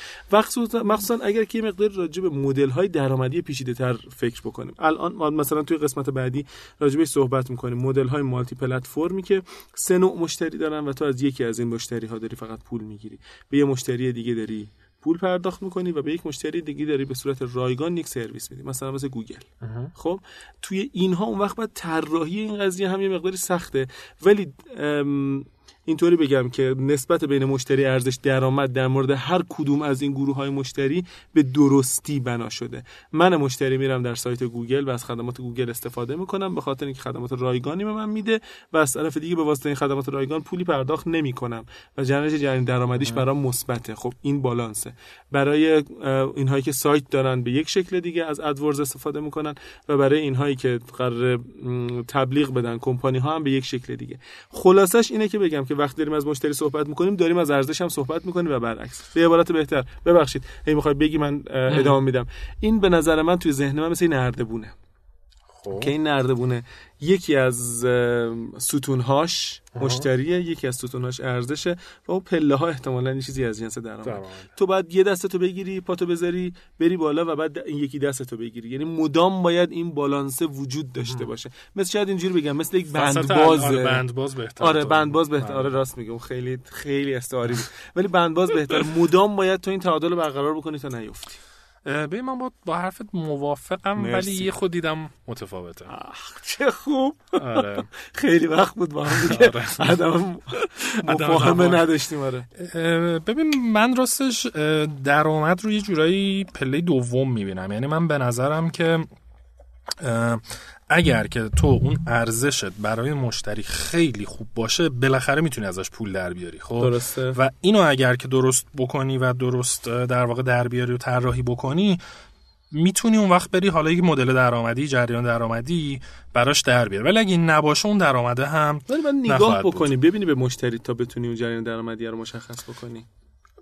Speaker 1: مخصوصا اگر که مقدار راجع به مدل های درآمدی پیچیده تر فکر بکنیم. الان مثلا توی قسمت بعدی راجبش صحبت می‌کنیم. مدل های مالتی پلتفرمی که سه نوع مشتری دارن و تو از یکی از این مشتری ها داری فقط پول می‌گیری. به یه مشتری دیگه داری پول پرداخت می‌کنی و به یک مشتری دیگه داری به صورت رایگان یک سرویس میدی. مثلا مثل گوگل. خب؟ توی اینها اون وقت باید طراحی این قضیه هم یه مقداری سخته. ولی اینطوری بگم که نسبت بین مشتری ارزش درآمد در مورد هر کدوم از این گروه های مشتری به درستی بنا شده. من مشتری میرم در سایت گوگل و از خدمات گوگل استفاده می‌کنم به خاطر اینکه خدمات رایگانی به من میده و از طرف دیگه به واسطه این خدمات رایگان پولی پرداخت نمی‌کنم و جنرش جریان درآمدیش برام مثبته. خب این بالانسه. برای اینهایی که سایت دارن به یک شکل دیگه از AdWords استفاده می‌کنن و برای اینهایی که قرار تبلیغ بدن کمپانی ها هم به یک شکل دیگه. خلاصش اینه که بگم که وقتی داریم از مشتری صحبت می‌کنیم داریم از ارزش هم صحبت می‌کنیم و برعکس. به عبارت بهتر. ببخشید. هی می‌خوای بگی من ادامه میدم. این به نظر من توی ذهن من مثل نردبونه. خب. که این نردبونه یکی از ستونهاش مشتریه یکی از ستونهاش ارزشه و اون پله ها احتمالا چیزی از جنس درآمد. تو بعد یه دستتو بگیری پاتو بذاری بری بالا و بعد این یکی دستتو بگیری. یعنی مدام باید این بالانس وجود داشته باشه. مثل شاید اینجوری بگم مثل یک بندباز.
Speaker 2: آره بندباز بهتر.
Speaker 1: آره بندباز بهتر. آره راست میگم. خیلی خیلی استعاری ولی بندباز بهتر. مدام باید تو این تعادل برقرار بکنی تا نیفتی.
Speaker 2: ببین من با, با حرفت موافقم ولی یه خود دیدم متفاوته.
Speaker 1: چه خوب. آره. <laughs> خیلی وقت بود با هم دیگه. آره. <laughs> مفاهمه نداشتیم آره.
Speaker 2: ببین من راستش درآمد رو یه جورایی پله دوم می‌بینم. یعنی من به نظرم که اگر که تو اون ارزشت برای مشتری خیلی خوب باشه بالاخره می‌تونی ازش پول در بیاری خب؟
Speaker 1: درسته.
Speaker 2: و اینو اگر که درست بکنی و درست در واقع در بیاری و طراحی بکنی می‌تونی اون وقت بری حالا یک مدل درآمدی جریان درآمدی براش در بیاری. ولی اگه نباشه اون درآمده هم
Speaker 1: ولی من نگاه بکنی ببینی به مشتری تا بتونی اون جریان درآمدی رو مشخص بکنی.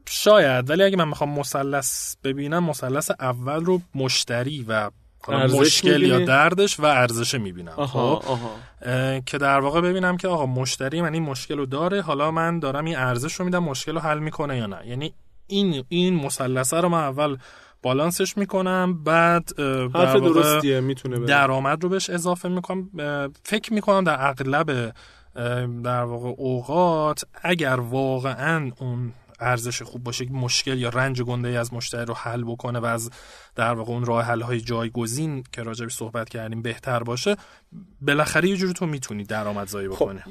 Speaker 2: شاید ولی اگه من می‌خوام مثلث ببینم مثلث اول رو مشتری و مشکل یا دردش و ارزش می‌بینم. خب؟ که در واقع ببینم که آقا مشتری من این مشکل رو داره حالا من دارم این ارزش رو میدم مشکل رو حل می‌کنه یا نه؟ یعنی این این مثلثه رو من اول بالانسش می‌کنم بعد
Speaker 1: حرف درستیه می‌تونه
Speaker 2: درآمد رو بهش اضافه می‌کنم. فکر می‌کنم در اغلب در واقع اوقات اگر واقعا اون ارزش خوب باشه که مشکل یا رنج گنده ای از مشتری رو حل بکنه و از در واقع اون راه حل های جایگزین که راجبش صحبت کردیم بهتر باشه بالاخره یه جوری تو می‌تونی درآمدزایی
Speaker 1: خب،
Speaker 2: بکنه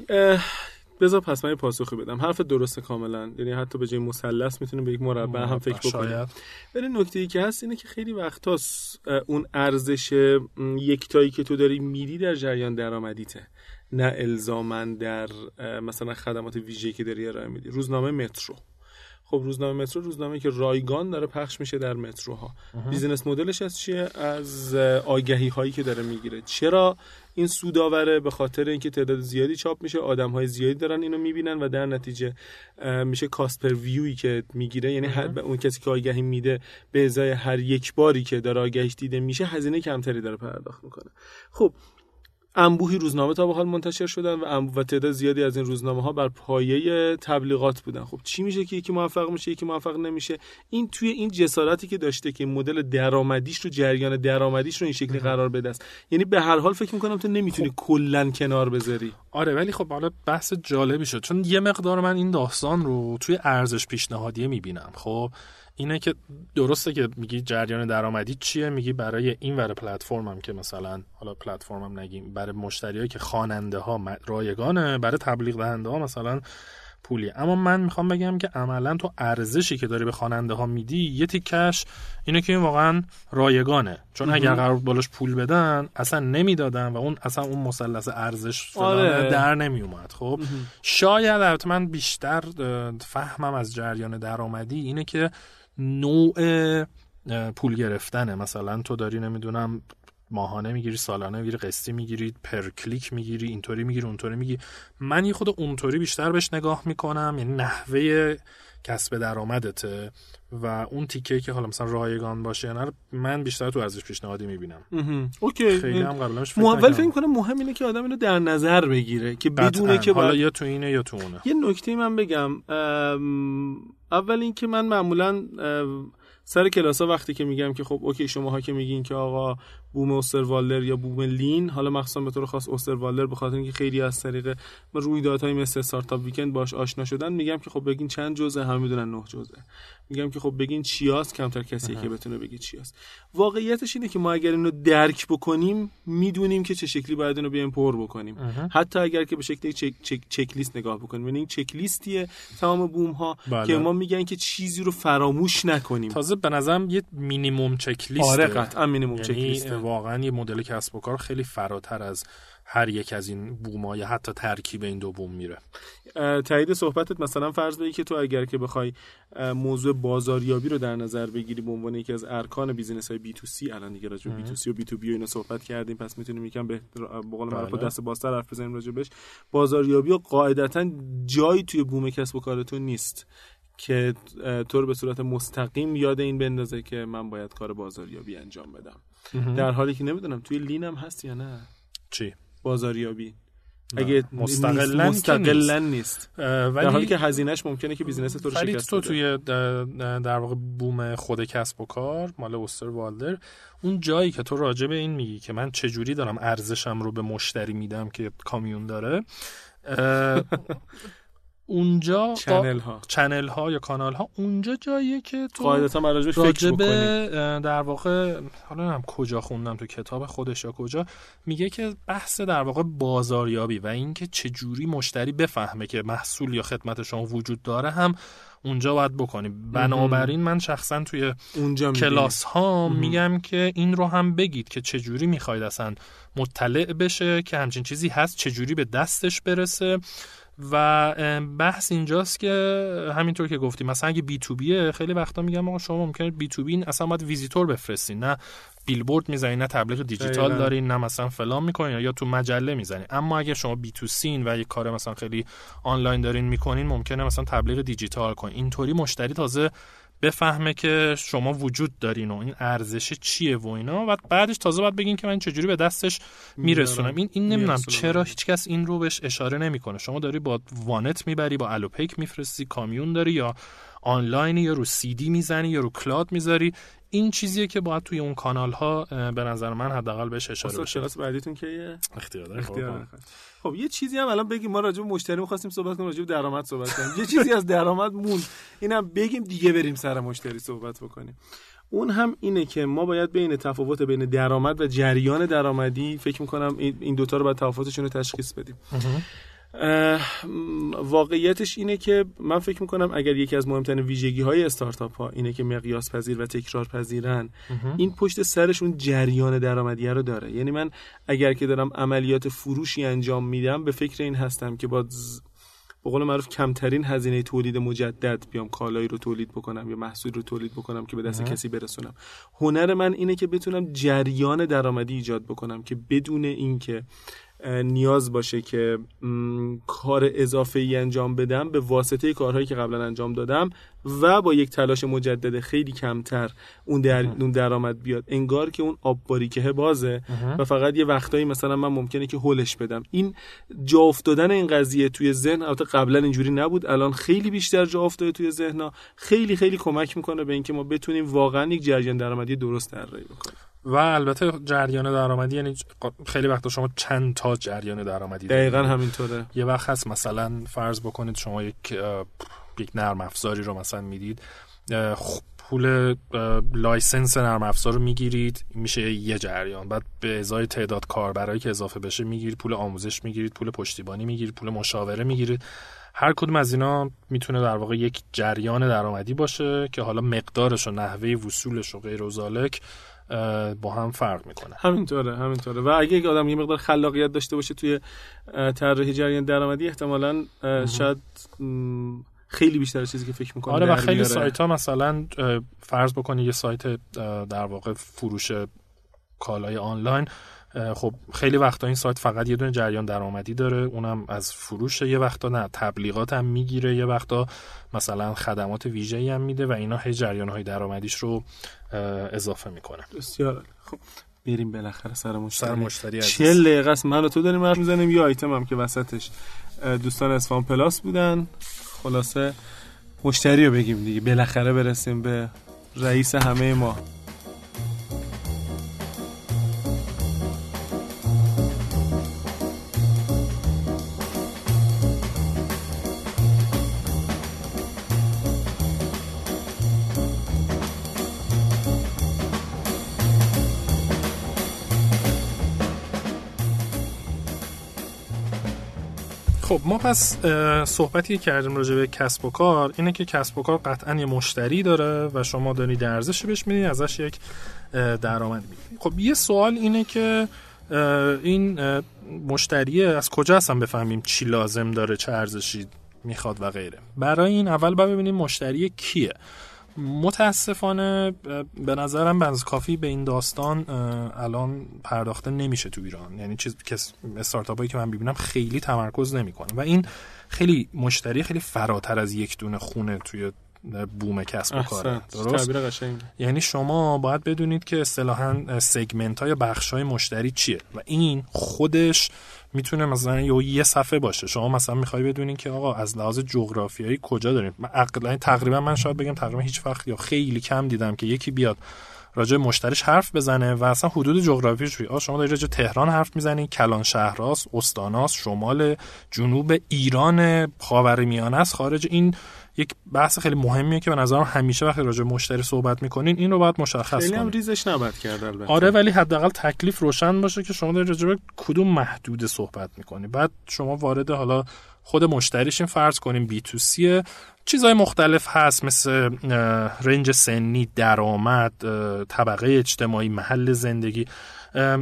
Speaker 1: بذار پس من پاسخی بدم. حرف درست کاملا. یعنی حتی به جای مثلث می‌تونیم به یک مربع هم فکر بکنیم. ولی نکته ای که هست اینه که خیلی وقتا اون ارزش یکتایی که تو داری میدی در جریان درآمدیته. نه الزامن در مثلا خدمات ویژه‌ای که داری ارائه میدی. روزنامه مترو. خب روزنامه مترو روزنامه که رایگان داره پخش میشه در متروها. بیزینس مدلش از چیه؟ از آگهی هایی که داره می‌گیره. چرا این سوداوره به خاطر اینکه تعداد زیادی چاپ میشه آدم های زیادی دارن اینو می‌بینن و در نتیجه میشه کاست پر ویوی که می‌گیره. یعنی هر اون کسی که آگهی میده به ازای هر یک باری که داره آگهیش دیده میشه هزینه کمتری داره پرداخت می‌کنه. خب انبوهی روزنامه تا به حال منتشر شدن و, و تعداد زیادی از این روزنامه ها بر پایه تبلیغات بودن. خب چی میشه که یکی موفق میشه یکی موفق نمیشه؟ این توی این جسارتی که داشته که مدل درآمدیش رو جریان درآمدیش رو این شکلی قرار بده است. یعنی به هر حال فکر می‌کنم تو نمی‌تونی خب. کلا کنار بذاری.
Speaker 2: آره ولی خب حالا بحث جالبی شد. چون یه مقدار من این داستان رو توی ارزش پیشنهادی می‌بینم. خب اینه که درسته که میگی جریان درآمدی چیه؟ میگی برای این ور پلتفرمم که مثلا حالا پلتفرمم نگیم برای مشتریایی که خواننده ها رایگانه برای تبلیغ دهنده ها مثلا پولی اما من می‌خوام بگم که عملا تو ارزشی که داری به خواننده ها میدی یه تیکش اینه که این واقعا رایگانه. چون اگر قرار بالاش پول بدن اصلا نمی‌دادن و اون اصلا اون مثلث ارزش آره. در نمی اومد خب شاید البته من بیشتر فهمم از جریان درآمدی اینه که نوع پول گرفتنه. مثلا تو داری نمی‌دونم ماهانه می‌گیری سالانه می‌گیری قسطی می‌گیری پر کلیک می‌گیری اینطوری می‌گیری اونطوری می‌گیری من یه خود اونطوری بیشتر بهش نگاه می‌کنم یعنی نحوه کسب درآمدته و اون تیکه که حالا مثلا رایگان باشه نه من بیشتر تو ارزش پیشنهادی می‌بینم.
Speaker 1: OK.
Speaker 2: خیلی هم قبلش
Speaker 1: فکر فکر کنم مهم اینه که آدم اینو در نظر بگیره که بدونه که
Speaker 2: حالا یا تو اینه یا تو اونه.
Speaker 1: یه نکته من بگم اول اینکه من معمولا سر کلاس ها وقتی که میگم که خب OK شماها که میگین که آقا بوم اوستروالدر یا بوم Lean. حالا مخصوصا به طور خاص اوستروالدر به خاطر اینکه خیلی از طریق رویدادهای مثل استارتاپ ویکند باش آشنا شدن میگم که خب بگین چند جزء؟ همه می‌دونن نه جزء. میگم که خب بگین چیاست؟ کمتر کسی که بتونه بگه چیاست. واقعیتش اینه که ما اگر اینو درک بکنیم می‌دونیم که چه شکلی باید اینو بیایم پر بکنیم. حتی اگر که به شکل چک, چک, چک لیست نگاه بکنیم. یعنی این چک لیستیه تمام بوم ها بله. که ما میگن که چیزی رو فراموش نکنیم.
Speaker 2: تازه به نظرم یه مینیمم چک لیست
Speaker 1: آره قطعا مینیمم چک لیست
Speaker 2: واقعا یه مدل کسب و کار خیلی فراتر از هر یک از این بوم یا حتی ترکیب این دو بوم میره.
Speaker 1: تایید صحبتت مثلا فرض بگی که تو اگر که بخوای موضوع بازاریابی رو در نظر بگیری به عنوان یکی از ارکان business های B2C الان دیگه راجع بی تو سی و بی تو بی و اینا صحبت کردیم پس می‌تونیم یکم به قول معروف بله. دست بازتر حرف بزنیم راجع بهش. بازاریابی و قاعدتا جایی توی بوم کسب و کارتون نیست. که تو رو به صورت مستقیم یاد این بندازه که من باید کار بازاریابی انجام بدم. در حالی که نمی‌دونم توی Lean م هست یا نه؟
Speaker 2: چی؟
Speaker 1: بازاریابی. اگه مستقلا مستقلا نیست. ولی در حالی که هزینهش ممکنه که business تو رو شکست
Speaker 2: تو توی در واقع بوم خود کسب و کار مال اوستروالدر اون جایی که تو راجع به این میگی که من چجوری دارم ارزشم رو به مشتری میدم که کامیون داره اونجا
Speaker 1: channel ها
Speaker 2: channel ها یا کانال ها اونجا جاییه که تو
Speaker 1: قاعدتا راجع فکر
Speaker 2: به در واقع حالا هم کجا خوندم تو کتاب خودش یا کجا میگه که بحث در واقع بازاریابی و اینکه چه جوری مشتری بفهمه که محصول یا خدمت شما وجود داره هم اونجا باید بکنیم. بنابراین من شخصا توی
Speaker 1: اونجا
Speaker 2: کلاس ها میگم که این رو هم بگید که چجوری می‌خواید اصلا مطلع بشه که همچین چیزی هست چجوری به دستش برسه. و بحث اینجاست که همینطور که گفتیم مثلا اگه B2B ه خیلی وقتا میگم آقا شما ممکنه B2B اصلا باید ویزیتور بفرستین نه بیلبورد می‌زنین نه تبلیغ دیجیتال دارین نه مثلا فلان می‌کنین یا تو مجله می‌زنین. اما اگه شما B2C ین و یه کار مثلا خیلی آنلاین دارین می‌کنین ممکنه مثلا تبلیغ دیجیتال کنین. اینطوری مشتری تازه بفهمه که شما وجود دارین و این ارزش چیه و اینا. و بعدش تازه باید بگین که من چجوری به دستش میرسونم. این این نمی‌دونم چرا هیچکس این رو بهش اشاره نمی‌کنه. شما داری با وانت می‌بری با الوپیک می‌فرستی کامیون داری یا آنلاین یا رو سی دی می‌زنی یا رو cloud می‌ذاری این چیزیه که باید توی اون کانال ها به نظر من حداقل بهش اشاره بشه.
Speaker 1: کلاس بعدیتون که
Speaker 2: اختیار
Speaker 1: اختیار خب یه چیزی هم الان بگیم ما راجع به مشتری می‌خواستیم صحبت کنیم راجع به درآمد صحبت کنیم. یه چیزی از درآمد مون اینم بگیم دیگه بریم سر مشتری صحبت بکنیم. اون هم اینه که ما باید بین تفاوت بین درآمد و جریان درآمدی فکر می‌کنم این دوتا رو باید تفاوتشون رو تشخیص بدیم. واقعیتش اینه که من فکر می‌کنم اگر یکی از مهمترین ویژگی های استارتاپ ها اینه که مقیاس پذیر و تکرار پذیرن این پشت سرشون جریان درآمدی رو داره. یعنی من اگر که دارم عملیات فروشی انجام میدم به فکر این هستم که با به قول معروف کمترین هزینه تولید مجدد بیام کالایی رو تولید بکنم یا محصول رو تولید بکنم که به دست کسی برسونم. هنر من اینه که بتونم جریان درآمدی ایجاد بکنم که بدون اینکه نیاز باشه که کار اضافه ای انجام بدم به واسطه کارهایی که قبلا انجام دادم و با یک تلاش مجدد خیلی کمتر اون در اون درآمد بیاد. انگار که اون آب باریکه بازه و فقط یه وقتایی مثلا من ممکنه که هولش بدم. این جا افتادن این قضیه توی ذهن البته قبلا اینجوری نبود الان خیلی بیشتر جا افتاده توی ذهنها. خیلی خیلی کمک می‌کنه به اینکه ما بتونیم واقعا یک جریان درآمدی درست طراحی بکنیم.
Speaker 2: و البته جریان درآمدی یعنی خیلی وقتا شما چند تا جریان درآمدی
Speaker 1: دقیقا همینطوره.
Speaker 2: یه وقت هست مثلا فرض بکنید شما یک یک نرم افزاری رو مثلا می‌دید پول license نرم افزار رو می‌گیرید میشه یه جریان. بعد به ازای تعداد کاربرایی که اضافه بشه می‌گیرید پول آموزش می‌گیرید پول پشتیبانی می‌گیرید پول مشاوره می‌گیرید. هر کدوم از اینا می‌تونه در واقع یک جریان درآمدی باشه که حالا مقدارش و نحوه وصولش و غیر و با هم فرق می‌کنه.
Speaker 1: همینطوره همینطوره. و اگه یک آدم یه مقدار خلاقیت داشته باشه توی طراحی جریان درآمدی احتمالا شاید خیلی بیشتر چیزی که فکر می‌کنه
Speaker 2: آره و خیلی سایت ها مثلا فرض بکنی یه سایت در واقع فروش کالای آنلاین خب خیلی وقتا این سایت فقط یه دونه جریان درآمدی داره اونم از فروش یه وقتا نه تبلیغات هم می‌گیره یه وقتا مثلا خدمات ویژه‌ای هم میده و اینا هی جریان های درآمدیش رو اضافه می‌کنه.
Speaker 1: بسیار خب بریم بالاخره سر مشتری.
Speaker 2: سر مشتری
Speaker 1: 40 دقیقه است. من و تو داریم حرف می‌زنیم. یه آیتم هم که وسطش دوستان اسفان پلاس بودن. خلاصه مشتری رو بگیم دیگه. بالاخره برسیم به رئیس همه ما.
Speaker 2: پس صحبتی کردیم راجع به کسب و کار اینه که کسب و کار قطعا یه مشتری داره و شما دارید ارزشی بهش می‌دید ازش یک درآمد می‌دید خب یه سوال اینه که این مشتری از کجا هستن بفهمیم چی لازم داره چه ارزشی می‌خواد و غیره. برای این اول باید ببینیم مشتری کیه. متاسفانه به نظرم بنز کافی به این داستان الان پرداخته نمیشه تو ایران. یعنی چیز که استارتاپ هایی که من ببینم خیلی تمرکز نمی‌کنه. و این خیلی مشتری خیلی فراتر از یک دونه خونه توی بوم کسب و کار
Speaker 1: درست؟
Speaker 2: یعنی شما باید بدونید که اصطلاحا سگمنت های بخش های مشتری چیه. و این خودش می‌تونه مثلا یه صفحه باشه. شما مثلا می‌خوای بدونین که آقا از لحاظ جغرافیایی کجا داریم؟ عقلا تقریبا من شاید بگم تقریبا هیچ وقت یا خیلی کم دیدم که یکی بیاد راجع مشتریش حرف بزنه و اصلا حدود جغرافیش توی شما دارید راجع تهران حرف می‌زنین. کلان شهراست استاناست شمال جنوب ایران خاورمیانه است. خارج این یک بحث خیلی مهمیه که به نظرم همیشه وقتی راجع مشتری صحبت می‌کنین این رو باید مشخص
Speaker 1: خیلی هم ریزش نباید کرد البته.
Speaker 2: آره ولی حداقل تکلیف روشن باشه که شما دارید راجع به کدوم محدود صحبت می‌کنی. بعد شما وارد حالا خود مشتریشین فرض کنیم بی تو سیه چیزهای مختلف هست مثل رنج سنی درآمد طبقه اجتماعی محل زندگی.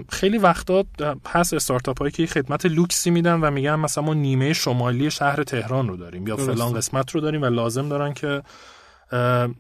Speaker 2: خیلی وقتا هست استارتاپ هایی که خدمت لوکسی میدن و میگن مثلا ما نیمه شمالی شهر تهران رو داریم یا فلان قسمت رو داریم و لازم دارن که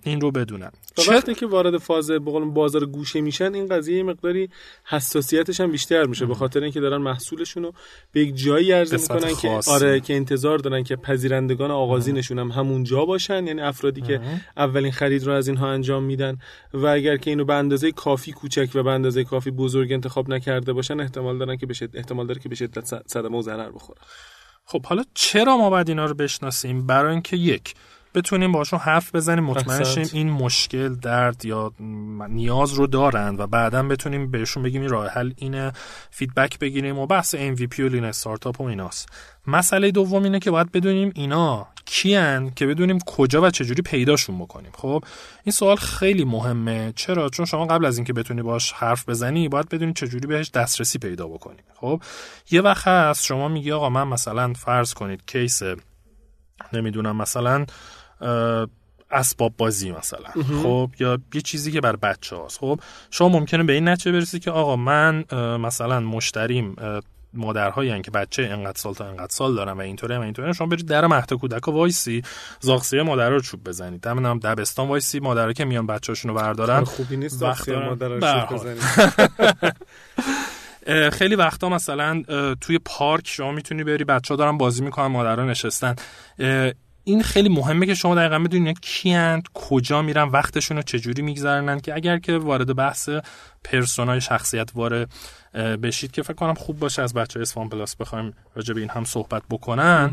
Speaker 2: این رو بدونن
Speaker 1: وقتی که وارد فاز بازار گوشه میشن این قضیه مقداری حساسیتش هم بیشتر میشه به خاطر اینکه دارن محصولشون رو به یک جایی عرضه می‌کنن که آره که انتظار دارن که پذیرندگان آغازینشون هم همون جا باشن یعنی افرادی که اولین خرید رو از اینها انجام میدن و اگر که اینو به اندازه کافی کوچک و به اندازه کافی بزرگ انتخاب نکرده باشن احتمال دارن که به احتمال داره که به شدت صدمه و ضرر بخورن
Speaker 2: خب حالا چرا ما باید اینا رو بشناسیم؟ برای اینکه یک بتونیم باشون حرف بزنیم مطمئن شیم این مشکل درد یا نیاز رو دارند و بعدا بتونیم بهشون بگیم این راه حل اینه feedback بگیریم و بحث MVP و lean startup و ایناست. مسئله دوم اینه که باید بدونیم اینا کیان که بدونیم کجا و چجوری پیداشون بکنیم. خب این سوال خیلی مهمه. چرا؟ چون شما قبل از اینکه بتونی باش حرف بزنی باید بدونی چجوری بهش دسترسی پیدا بکنی. خب یه وقت هست شما میگی آقا من مثلا فرض کنید case نمی‌دونم مثلا اسباب بازی مثلا. خب یا یه چیزی که بر بچه هاست. خب شما ممکنه به این نتیجه برسی که آقا من مثلا مشتریم مادرهایی که بچه انقدر سال تا انقدر سال دارن و اینطوره و اینطوره شما برید در مهد کودک وایسی زاغ سیاه مادر رو چوب بزنید. دم دبستان وایسی مادرها که میان بچه‌هاشون رو بردارن
Speaker 1: خوبی نیست زاغ سیاه مادر رو چوب بزنید. <laughs>
Speaker 2: خیلی وقتا مثلا توی پارک شما می‌تونی بری بچه ها دارن بازی می‌کنن مادرها نشستن. این خیلی مهمه که شما دقیقا بدونید کیند کجا میرن وقتشون رو چجوری می‌گذرونن که اگر که وارد بحث persona ی شخصیت وارد بشید که فکر کنم خوب باشه از بچه اصفهان پلاس بخوایم راجع به این هم صحبت بکنن.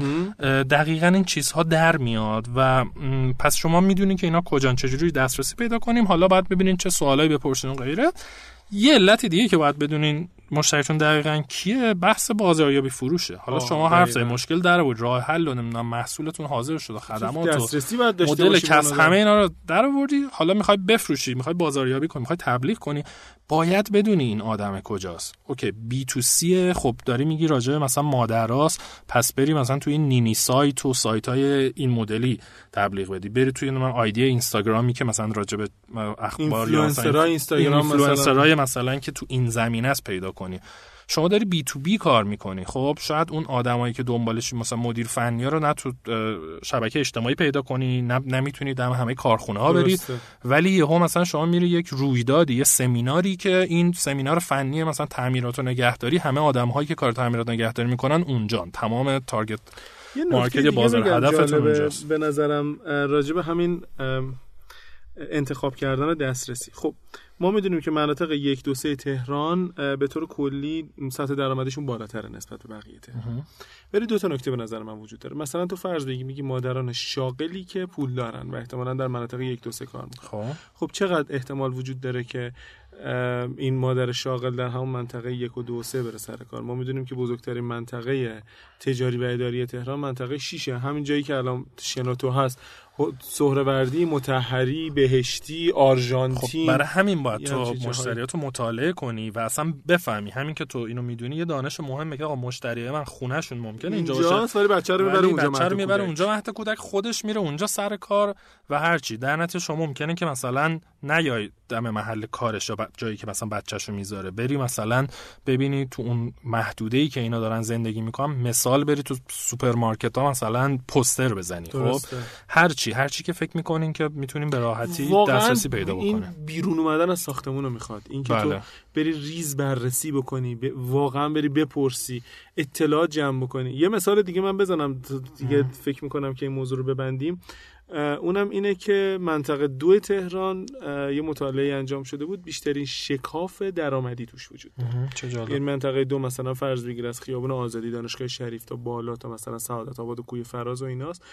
Speaker 2: دقیقا این چیزها در میاد و پس شما می‌دونید که اینا کجان چجوری دسترسی پیدا کنیم. حالا باید ببینین چه سوالایی بپرسین غیره. یه علت دیگه که باید بدونین مشتریتون دقیقا کیه؟ بحث بازاریابی فروشه. حالا شما هر سه مشکل در بود. راه حل و نمی‌دونم محصولتون حاضر شده خدمات و مدل کسب همه اینا رو در آوردی. حالا می‌خوای بفروشی می‌خوای بازاریابی کنی می‌خوای تبلیغ کنی. باید بدونی این آدم کجاست. اوکی بی تو سی خب داری میگی راجع مثلا مادراست. پس بری مثلا توی این نینی سایت و سایت های این مدلی تبلیغ بدی. بری توی من آیدی اینستاگرامی که مثلا راجع به اخبار
Speaker 1: یا مثلا اینستاگرام
Speaker 2: مثلا. مثلا که تو این زمینه است پیدا کنی شما داری بی تو بی کار می‌کنی. خب شاید اون آدمایی که دنبالش مثلا مدیر فنی رو نه تو شبکه اجتماعی پیدا کنی نه نمی‌تونی دم همه کارخونه ها برید ولی یهو مثلا شما میری یک رویدادی یه سمیناری که این سمینار فنی مثلا تعمیرات و نگهداری همه آدم هایی که کار تعمیرات نگهداری می‌کنن اونجا تمام تارگت مارکت بازار هدفتون اونجاست.
Speaker 1: به نظرم راجب همین انتخاب کردن دسترسی. خب ما می‌دونیم که مناطق یک دو سه تهران به طور کلی سطح درآمدشون بالاتره نسبت به بقیه تهران. ولی دو تا نکته به نظر من وجود داره. مثلا تو فرض بگی میگی مادران شاغلی که پول دارن و احتمالا در مناطق یک دو سه کار می‌کنن. خب. خب چقدر احتمال وجود داره که این مادر شاغل در همون منطقه یک و دو و سه بره سر کار؟ ما می‌دونیم که بزرگترین منطقه تجاری و اداری تهران منطقه شیشه. همین جایی که الان شنوتو هست. سهروردی متحری بهشتی آرژانتین.
Speaker 2: خب برای همین باید تو مشتریاتو مطالعه کنی و اصلا بفهمی. همین که تو اینو می‌دونی یه دانش مهمه که آقا مشتری من خونهشون ممکنه اینجا
Speaker 1: باشه. ولی بچه رو می‌بره اونجا
Speaker 2: بچه رو می‌بره اونجا مهد کودک خودش میره اونجا سر کار و هرچی در نتیجه شما ممکنه که مثلا نیای دم محل کارش یا جایی که مثلا بچه‌شو می‌ذاره. بری مثلا ببینی تو اون محدوده ای که اینا دارن زندگی می‌کنن مثلا بری تو سوپرمارکت ها مثلا پوستر بزنی خب؟ هرچی هرچی که فکر می‌کنین که می‌تونیم به راحتی دسترسی پیدا بکنه. این
Speaker 1: بیرون اومدن از ساختمون رو می‌خواد. اینکه بله. تو بری ریز بررسی بکنی ب... واقعا بری بپرسی اطلاعات جمع بکنی. یه مثال دیگه من بزنم دیگه فکر می‌کنم که این موضوع رو ببندیم. اونم اینه که منطقه دو تهران یه مطالعه انجام شده بود بیشترین شکاف درآمدی توش وجود داره این منطقه دو مثلا فرض بگیر از خیابون آزادی دانشگاه شریف تا بالا تا مثلا سعادت آباد و کوی فراز و ایناست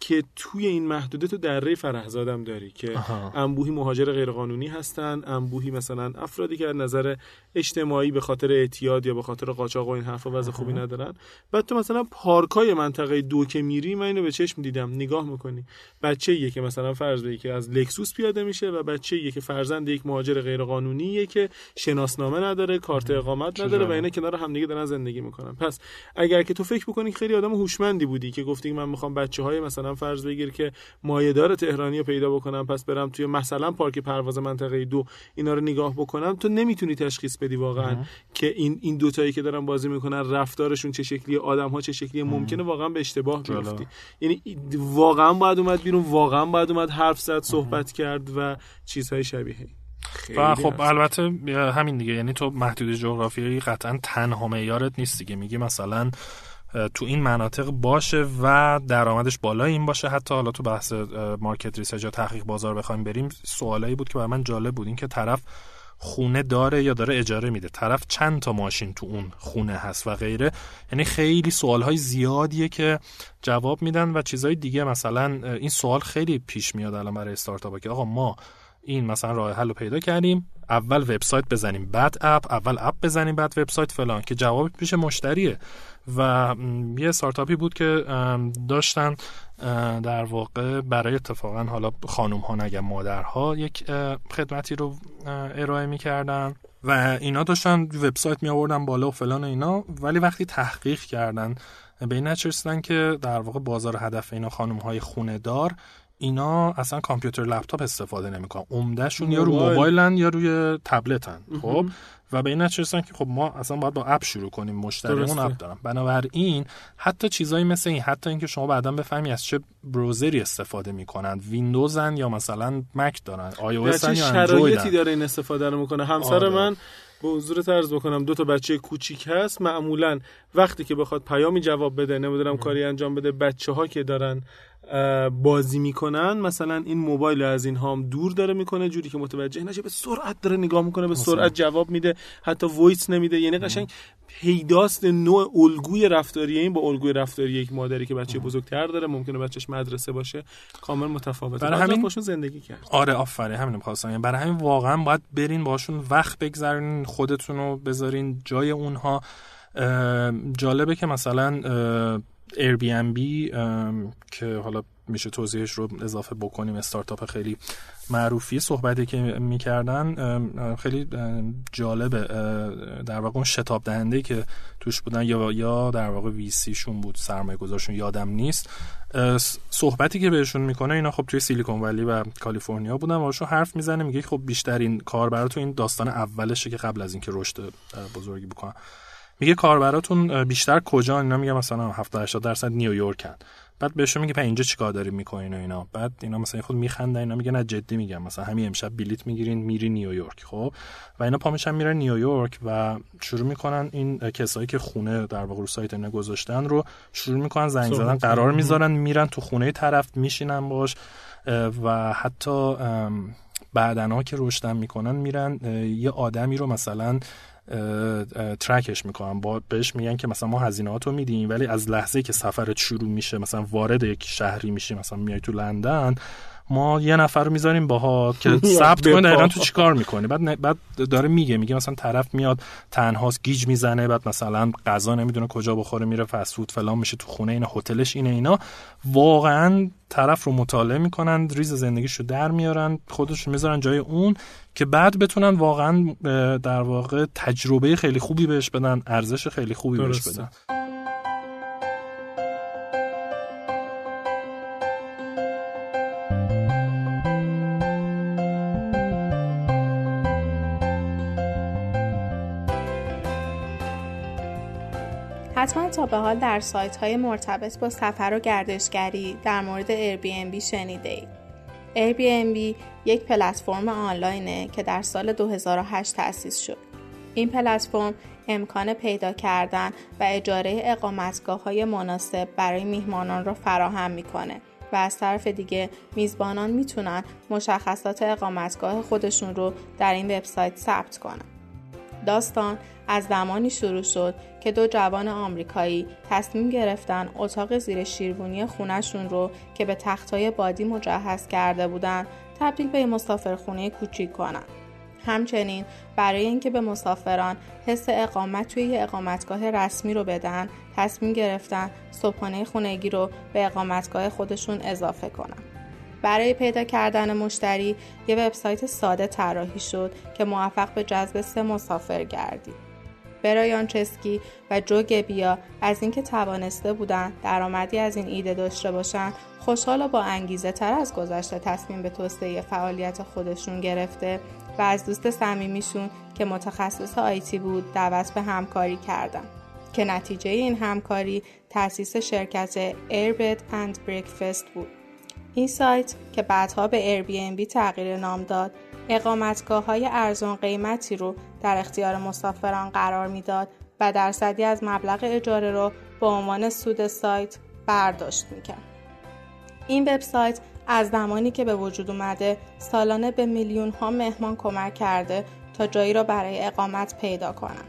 Speaker 1: که توی این محدوده تو دره فرهزادم داری که انبوهی مهاجر غیرقانونی هستن انبوهی مثلا افرادی که از نظر اجتماعی به خاطر اعتیاد یا به خاطر قاچاق و این حرفا وضع خوبی ندارن. بعد تو مثلا پارکای منطقه دو که میری من اینو به چشم دیدم. نگاه می‌کنی. بچه که مثلا فرض بگی که از لکسوس پیاده میشه و بچه که فرزند یک مهاجر غیرقانونیه که شناسنامه نداره کارت اقامت نداره و اینا کنار همدیگه دارن زندگی می‌کنن. پس اگر که تو فکر بکنی خیلی آدم هوشمندی بودی که گفتی من می‌خوام بچه های مثلا فرض بگیر که مایه‌دار تهرانی رو پیدا بکنم پس برم توی مثلا پارک پرواز منطقه دو اینا رو نگاه بکنم تو نمی‌تونی تشخیص بدی واقعا. که این این دو تایی که دارن بازی می‌کنن رفتارشون چه شکلی آدم ها چه شکلی ممکنه واقعا به اشتباه بیفتی. یعنی واقعا باید اومد بیرون واقعا باید اومد حرف زد صحبت کرد و چیزهای شبیه.
Speaker 2: و خب البته همین دیگه. یعنی تو محدوده جغرافیایی قطعا تنها معیارت نیست دیگه. میگی مثلا تو این مناطق باشه و درآمدش بالا این باشه. حتی حالا تو بحث market research یا تحقیق بازار بخوایم بریم سوالایی بود که برای من جالب بود. این که طرف خونه داره یا داره اجاره میده. طرف چند تا ماشین تو اون خونه هست و غیره. یعنی خیلی سوال های زیادیه که جواب میدن و چیزهای دیگه مثلا این سوال خیلی پیش میاد الان برای استارتاپ که آقا ما این مثلا راه حل رو پیدا کردیم. اول وبسایت بزنیم بعد اپ اول اپ بزنیم بعد وبسایت فلان که جواب پیش مشتریه. و یه استارتاپی بود که داشتن در واقع برای اتفاقا حالا خانوم ها نگم مادرها یک خدمتی رو ارائه می‌کردن. و اینا داشتن وبسایت می آوردن بالا و فلان اینا ولی وقتی تحقیق کردن به این که در واقع بازار هدف اینا خانم های خونه دار اینا اصلا کامپیوتر لپتاپ استفاده نمی‌کنن. عمدهشون یا رو موبایلن یا روی تبلتن. خب؟ و به این نتیجه که خب ما اصلا باید با اپ شروع کنیم مشتریمون اپ دارن. بنابراین حتی چیزایی مثل این حتی اینکه شما بعدا بفهمی از چه بروزری استفاده می‌کنن. ویندوزن یا مثلا مک دارن آی او یا
Speaker 1: شرایطی داره این استفاده رو می‌کنه؟ همسر آره. من به حضور طرز بکنم دو تا بچه کوچیک هست. معمولا وقتی که بخواد پیامی جواب بده نمی‌دونم کاری انجام بده بچه ها که دارن بازی می‌کنن مثلا این موبایل از این هم دور داره می‌کنه جوری که متوجه نشه به سرعت داره نگاه می‌کنه به سرعت جواب میده حتی وایس نمیده. یعنی قشنگ پیداست نوع الگوی رفتاری این با الگوی رفتاری یک مادری که بچه بزرگتر داره ممکنه بچهش مدرسه باشه کامل متفاوته.
Speaker 2: برای همین باشون
Speaker 1: زندگی کرد.
Speaker 2: آره آفرین همین می‌خواستم یعنی برای همین واقعا باید برین باشون وقت بگذارین خودتون رو بذارین جای اونها. جالبه که مثلا Airbnb که حالا میشه توضیحش رو اضافه بکنیم. استارتاپ خیلی معروفی صحبتی که می‌کردن. خیلی جالبه. در واقع اون شتاب دهنده که توش بودن یا یا در واقع ویسی شون بود سرمایه گذارشون یادم نیست. صحبتی که بهشون می‌کنه اینا خب توی سیلیکون ولی و کالیفرنیا بودن و حرف می‌زنه میگه خب بیشترین کار تو این داستان اولشه که قبل از اینکه رشد بزرگی بکنن. میگه کاربراتون بیشتر کجا اینا میگه مثلا 70 80 درصد نیویورکن. بعد بهشون میگه اینجا چیکار داری می‌کنین و اینا. بعد اینا مثلا خود میخندن اینا میگن نه جدی میگم. مثلا همین امشب بلیت می‌گیرین میری نیویورک خب؟ و اینا پا میشن میرن نیویورک و شروع می‌کنن این کسایی که خونه در واقع رو سایت اینا گذاشتن رو شروع می‌کنن زنگ زدن قرار می‌ذارن میرن تو خونه طرف میشینن باش و حتی بعدنها که رشدن می‌کنن میرن یه آدمی رو مثلا ترکش می‌کنن با بهش میگن که مثلا ما هزینهاتو میدیم ولی از لحظه که سفرت شروع میشه مثلا وارد یک شهری میشی مثلا میای تو لندن ما یه نفر رو می‌ذاریم باها که <laughs> ثبت کنه دقیقا تو چیکار می‌کنی بعد بعد داره میگه میگه مثلا طرف میاد تنهاست گیج می‌زنه بعد مثلا غذا نمی‌دونه کجا بخوره میره فسفود فلان میشه تو خونه این هتلش اینه اینا. واقعا طرف رو مطالعه می‌کنن ریز زندگیشو در میارن خودشون می‌ذارن جای اون. که بعد بتونن واقعا در واقع تجربه خیلی خوبی بهش بدن ارزش خیلی خوبی بهش بدن
Speaker 3: حتما تا به حال در سایت های مرتبط با سفر و گردشگری در مورد Airbnb شنیده اید. Airbnb یک پلتفرم آنلاینه که در سال 2008 تأسیس شد. این پلتفرم امکان پیدا کردن و اجاره اقامتگاه های مناسب برای میهمانان را فراهم می‌کنه و از طرف دیگه میزبانان می‌تونن مشخصات اقامتگاه خودشون رو در این وبسایت ثبت کنن. داستان از زمانی شروع شد که دو جوان آمریکایی تصمیم گرفتن اتاق زیر شیروانی خونشون رو که به تختای بادی مجهز کرده بودن تبدیل به مسافرخونه کوچیک کنن. همچنین برای اینکه به مسافران حس اقامت توی یه اقامتگاه رسمی رو بدن تصمیم گرفتن صبحانه خونگی رو به اقامتگاه خودشون اضافه کنن. برای پیدا کردن مشتری یه وبسایت ساده طراحی شد که موفق به جذب سه مسافر گردید. برایان چسکی و جو گبیا از اینکه توانسته بودند درآمدی از این ایده داشته باشند خوشحال و با انگیزه تر از گذشته تصمیم به توسعه فعالیت خودشون گرفته و از دوست صمیمیشون که متخصص آیتی بود دعوت به همکاری کردن که نتیجه این همکاری تأسیس شرکت Airbed and Breakfast بود این سایت که بعدها به Airbnb تغییر نام داد اقامتگاه های ارزان قیمتی رو در اختیار مسافران قرار می‌داد و درصدی از مبلغ اجاره رو به عنوان سود سایت برداشت می‌کرد. این وبسایت از زمانی که به وجود اومده سالانه به میلیون ها مهمان کمک کرده تا جایی را برای اقامت پیدا کنند.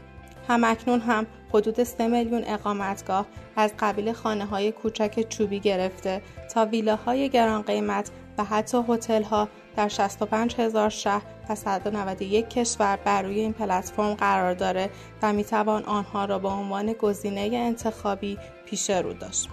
Speaker 3: همکنون هم حدود 3 میلیون اقامتگاه از قبیل خانه های کوچک چوبی گرفته تا ویلاهای گران قیمت و حتی هتل ها در 65 هزار شهر و 191 کشور بر روی این پلتفرم قرار داره و می‌توان آنها را به عنوان گزینه انتخابی پیش رو داشت.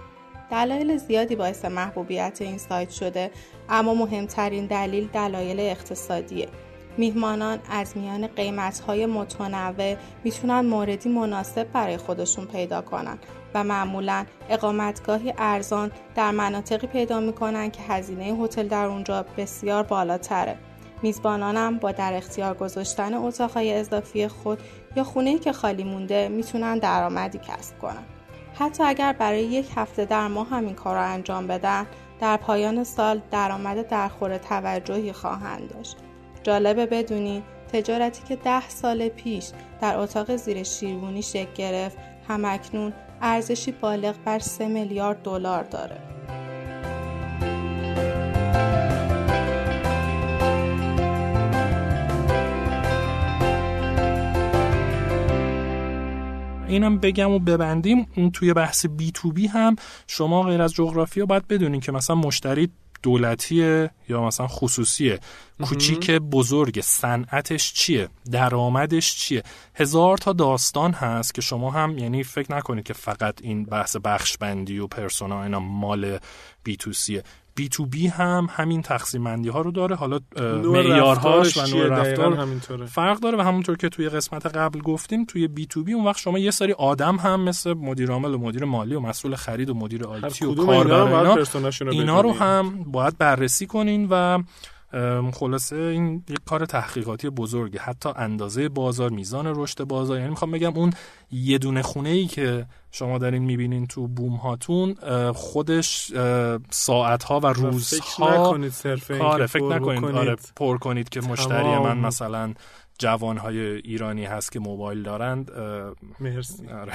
Speaker 3: دلایل زیادی باعث محبوبیت این سایت شده اما مهمترین دلیل دلایل اقتصادیه. میهمانان از میان قیمتهای متنوع می‌تونن موردی مناسب برای خودشون پیدا کنن و معمولا اقامتگاهی ارزان در مناطقی پیدا می‌کنن که هزینه هتل در اونجا بسیار بالاتره. میزبانانم با در اختیار گذاشتن اتاقهای اضافی خود یا خونه که خالی مونده می‌تونن درآمدی کسب کنن. حتی اگر برای یک هفته در ماه همین کار را انجام بدن در پایان سال درآمد درخور توجهی خواهند داشت. جالبه بدونین تجارتی که ده سال پیش در اتاق زیر شیروانی شکل گرفت همکنون ارزشی بالغ بر 3 میلیارد دلار داره.
Speaker 2: اینم بگم و ببندیم توی بحث بی تو بی هم شما غیر از جغرافیا باید بدونین که مثلا مشتری دولتیه یا مثلا خصوصیه. کوچیک بزرگ. صنعتش چیه؟ درآمدش چیه؟ هزار تا داستان هست که شما هم یعنی فکر نکنید که فقط این بحث بخش بندی و پرسونا اینا مال بی تو سیه. بی تو بی هم همین تقسیم بندی ها رو داره. حالا معیارهاش و نوع رفتار فرق داره و همونطور که توی قسمت قبل گفتیم توی بی تو بی اون وقت شما یه سری آدم هم مثل مدیر عامل و مدیر مالی و مسئول خرید و مدیر آیتی و کاربر اینا, اینا رو هم باید بررسی کنین و خلاصه این یک کار تحقیقاتی بزرگه. حتی اندازه بازار میزان رشد بازار. یعنی می‌خوام بگم اون یه دونه خونه ای که شما دارین می‌بینین تو بوم هاتون خودش ساعت ها و روزها
Speaker 1: فکر نکنید
Speaker 2: کار فکر نکنید. آره پر کنید که مشتری من مثلا جوانهای ایرانی هست که موبایل دارند.
Speaker 1: مرسی.
Speaker 2: آره.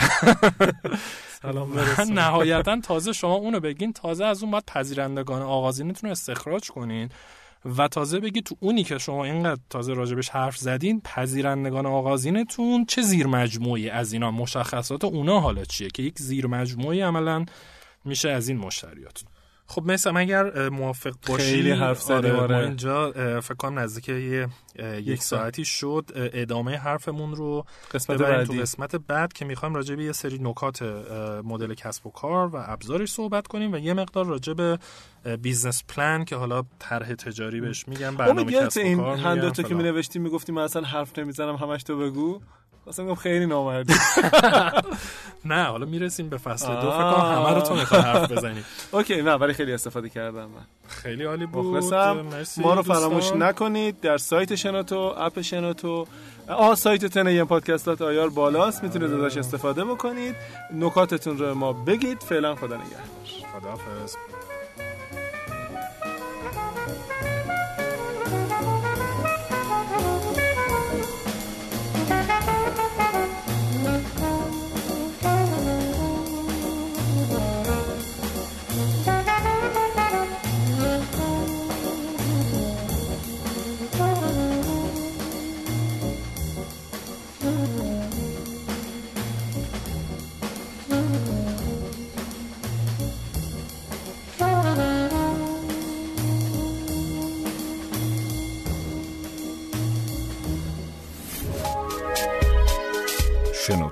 Speaker 2: <laughs> سلام <laughs> نهایتا تازه شما اونو بگین. تازه از اون باید پذیرندگان آغازینتون رو استخراج کنین. و تازه بگی تو اونی که شما اینقدر تازه راجبش حرف زدین پذیرندگان آغازینتون چه زیر مجموعی از اینا؟ مشخصات اونا حالا چیه؟ که یک زیر مجموعی عملا میشه از این مشتریاتون. خب مثلا اگر موافق باشی
Speaker 1: خیلی حرف زدیم
Speaker 2: آره, آره. اینجا فکر کنم نزدیک یه یک ساعتی شد ادامه حرفمون رو
Speaker 1: قسمت بعدی
Speaker 2: تو قسمت بعد که می‌خوایم راجع به یه سری نکات مدل کسب و کار و ابزارش صحبت کنیم و یه مقدار راجع به business plan که حالا طرح تجاری بهش میگن برنامه کسب و کار
Speaker 1: این handout و تو که مینوشتی می‌گفتی من اصلا حرف نمی‌زنم همش تو بگو. اصلا خیلی نامردی. <laughs>
Speaker 2: نه حالا می‌رسیم به فصل دو. فکر کنم همه رو تو می‌خوای حرف بزنی.
Speaker 1: okay نه ولی خیلی استفاده کردم من.
Speaker 2: خیلی عالی بود.
Speaker 1: ما رو فراموش نکنید. در سایت شنوتو app شنوتو. آ سایت تنیم پادکستات آیار بالاست. می‌تونید ازش استفاده بکنید. نکاتتون رو ما بگید. فعلا خدا نگهدار.
Speaker 2: خداحافظ.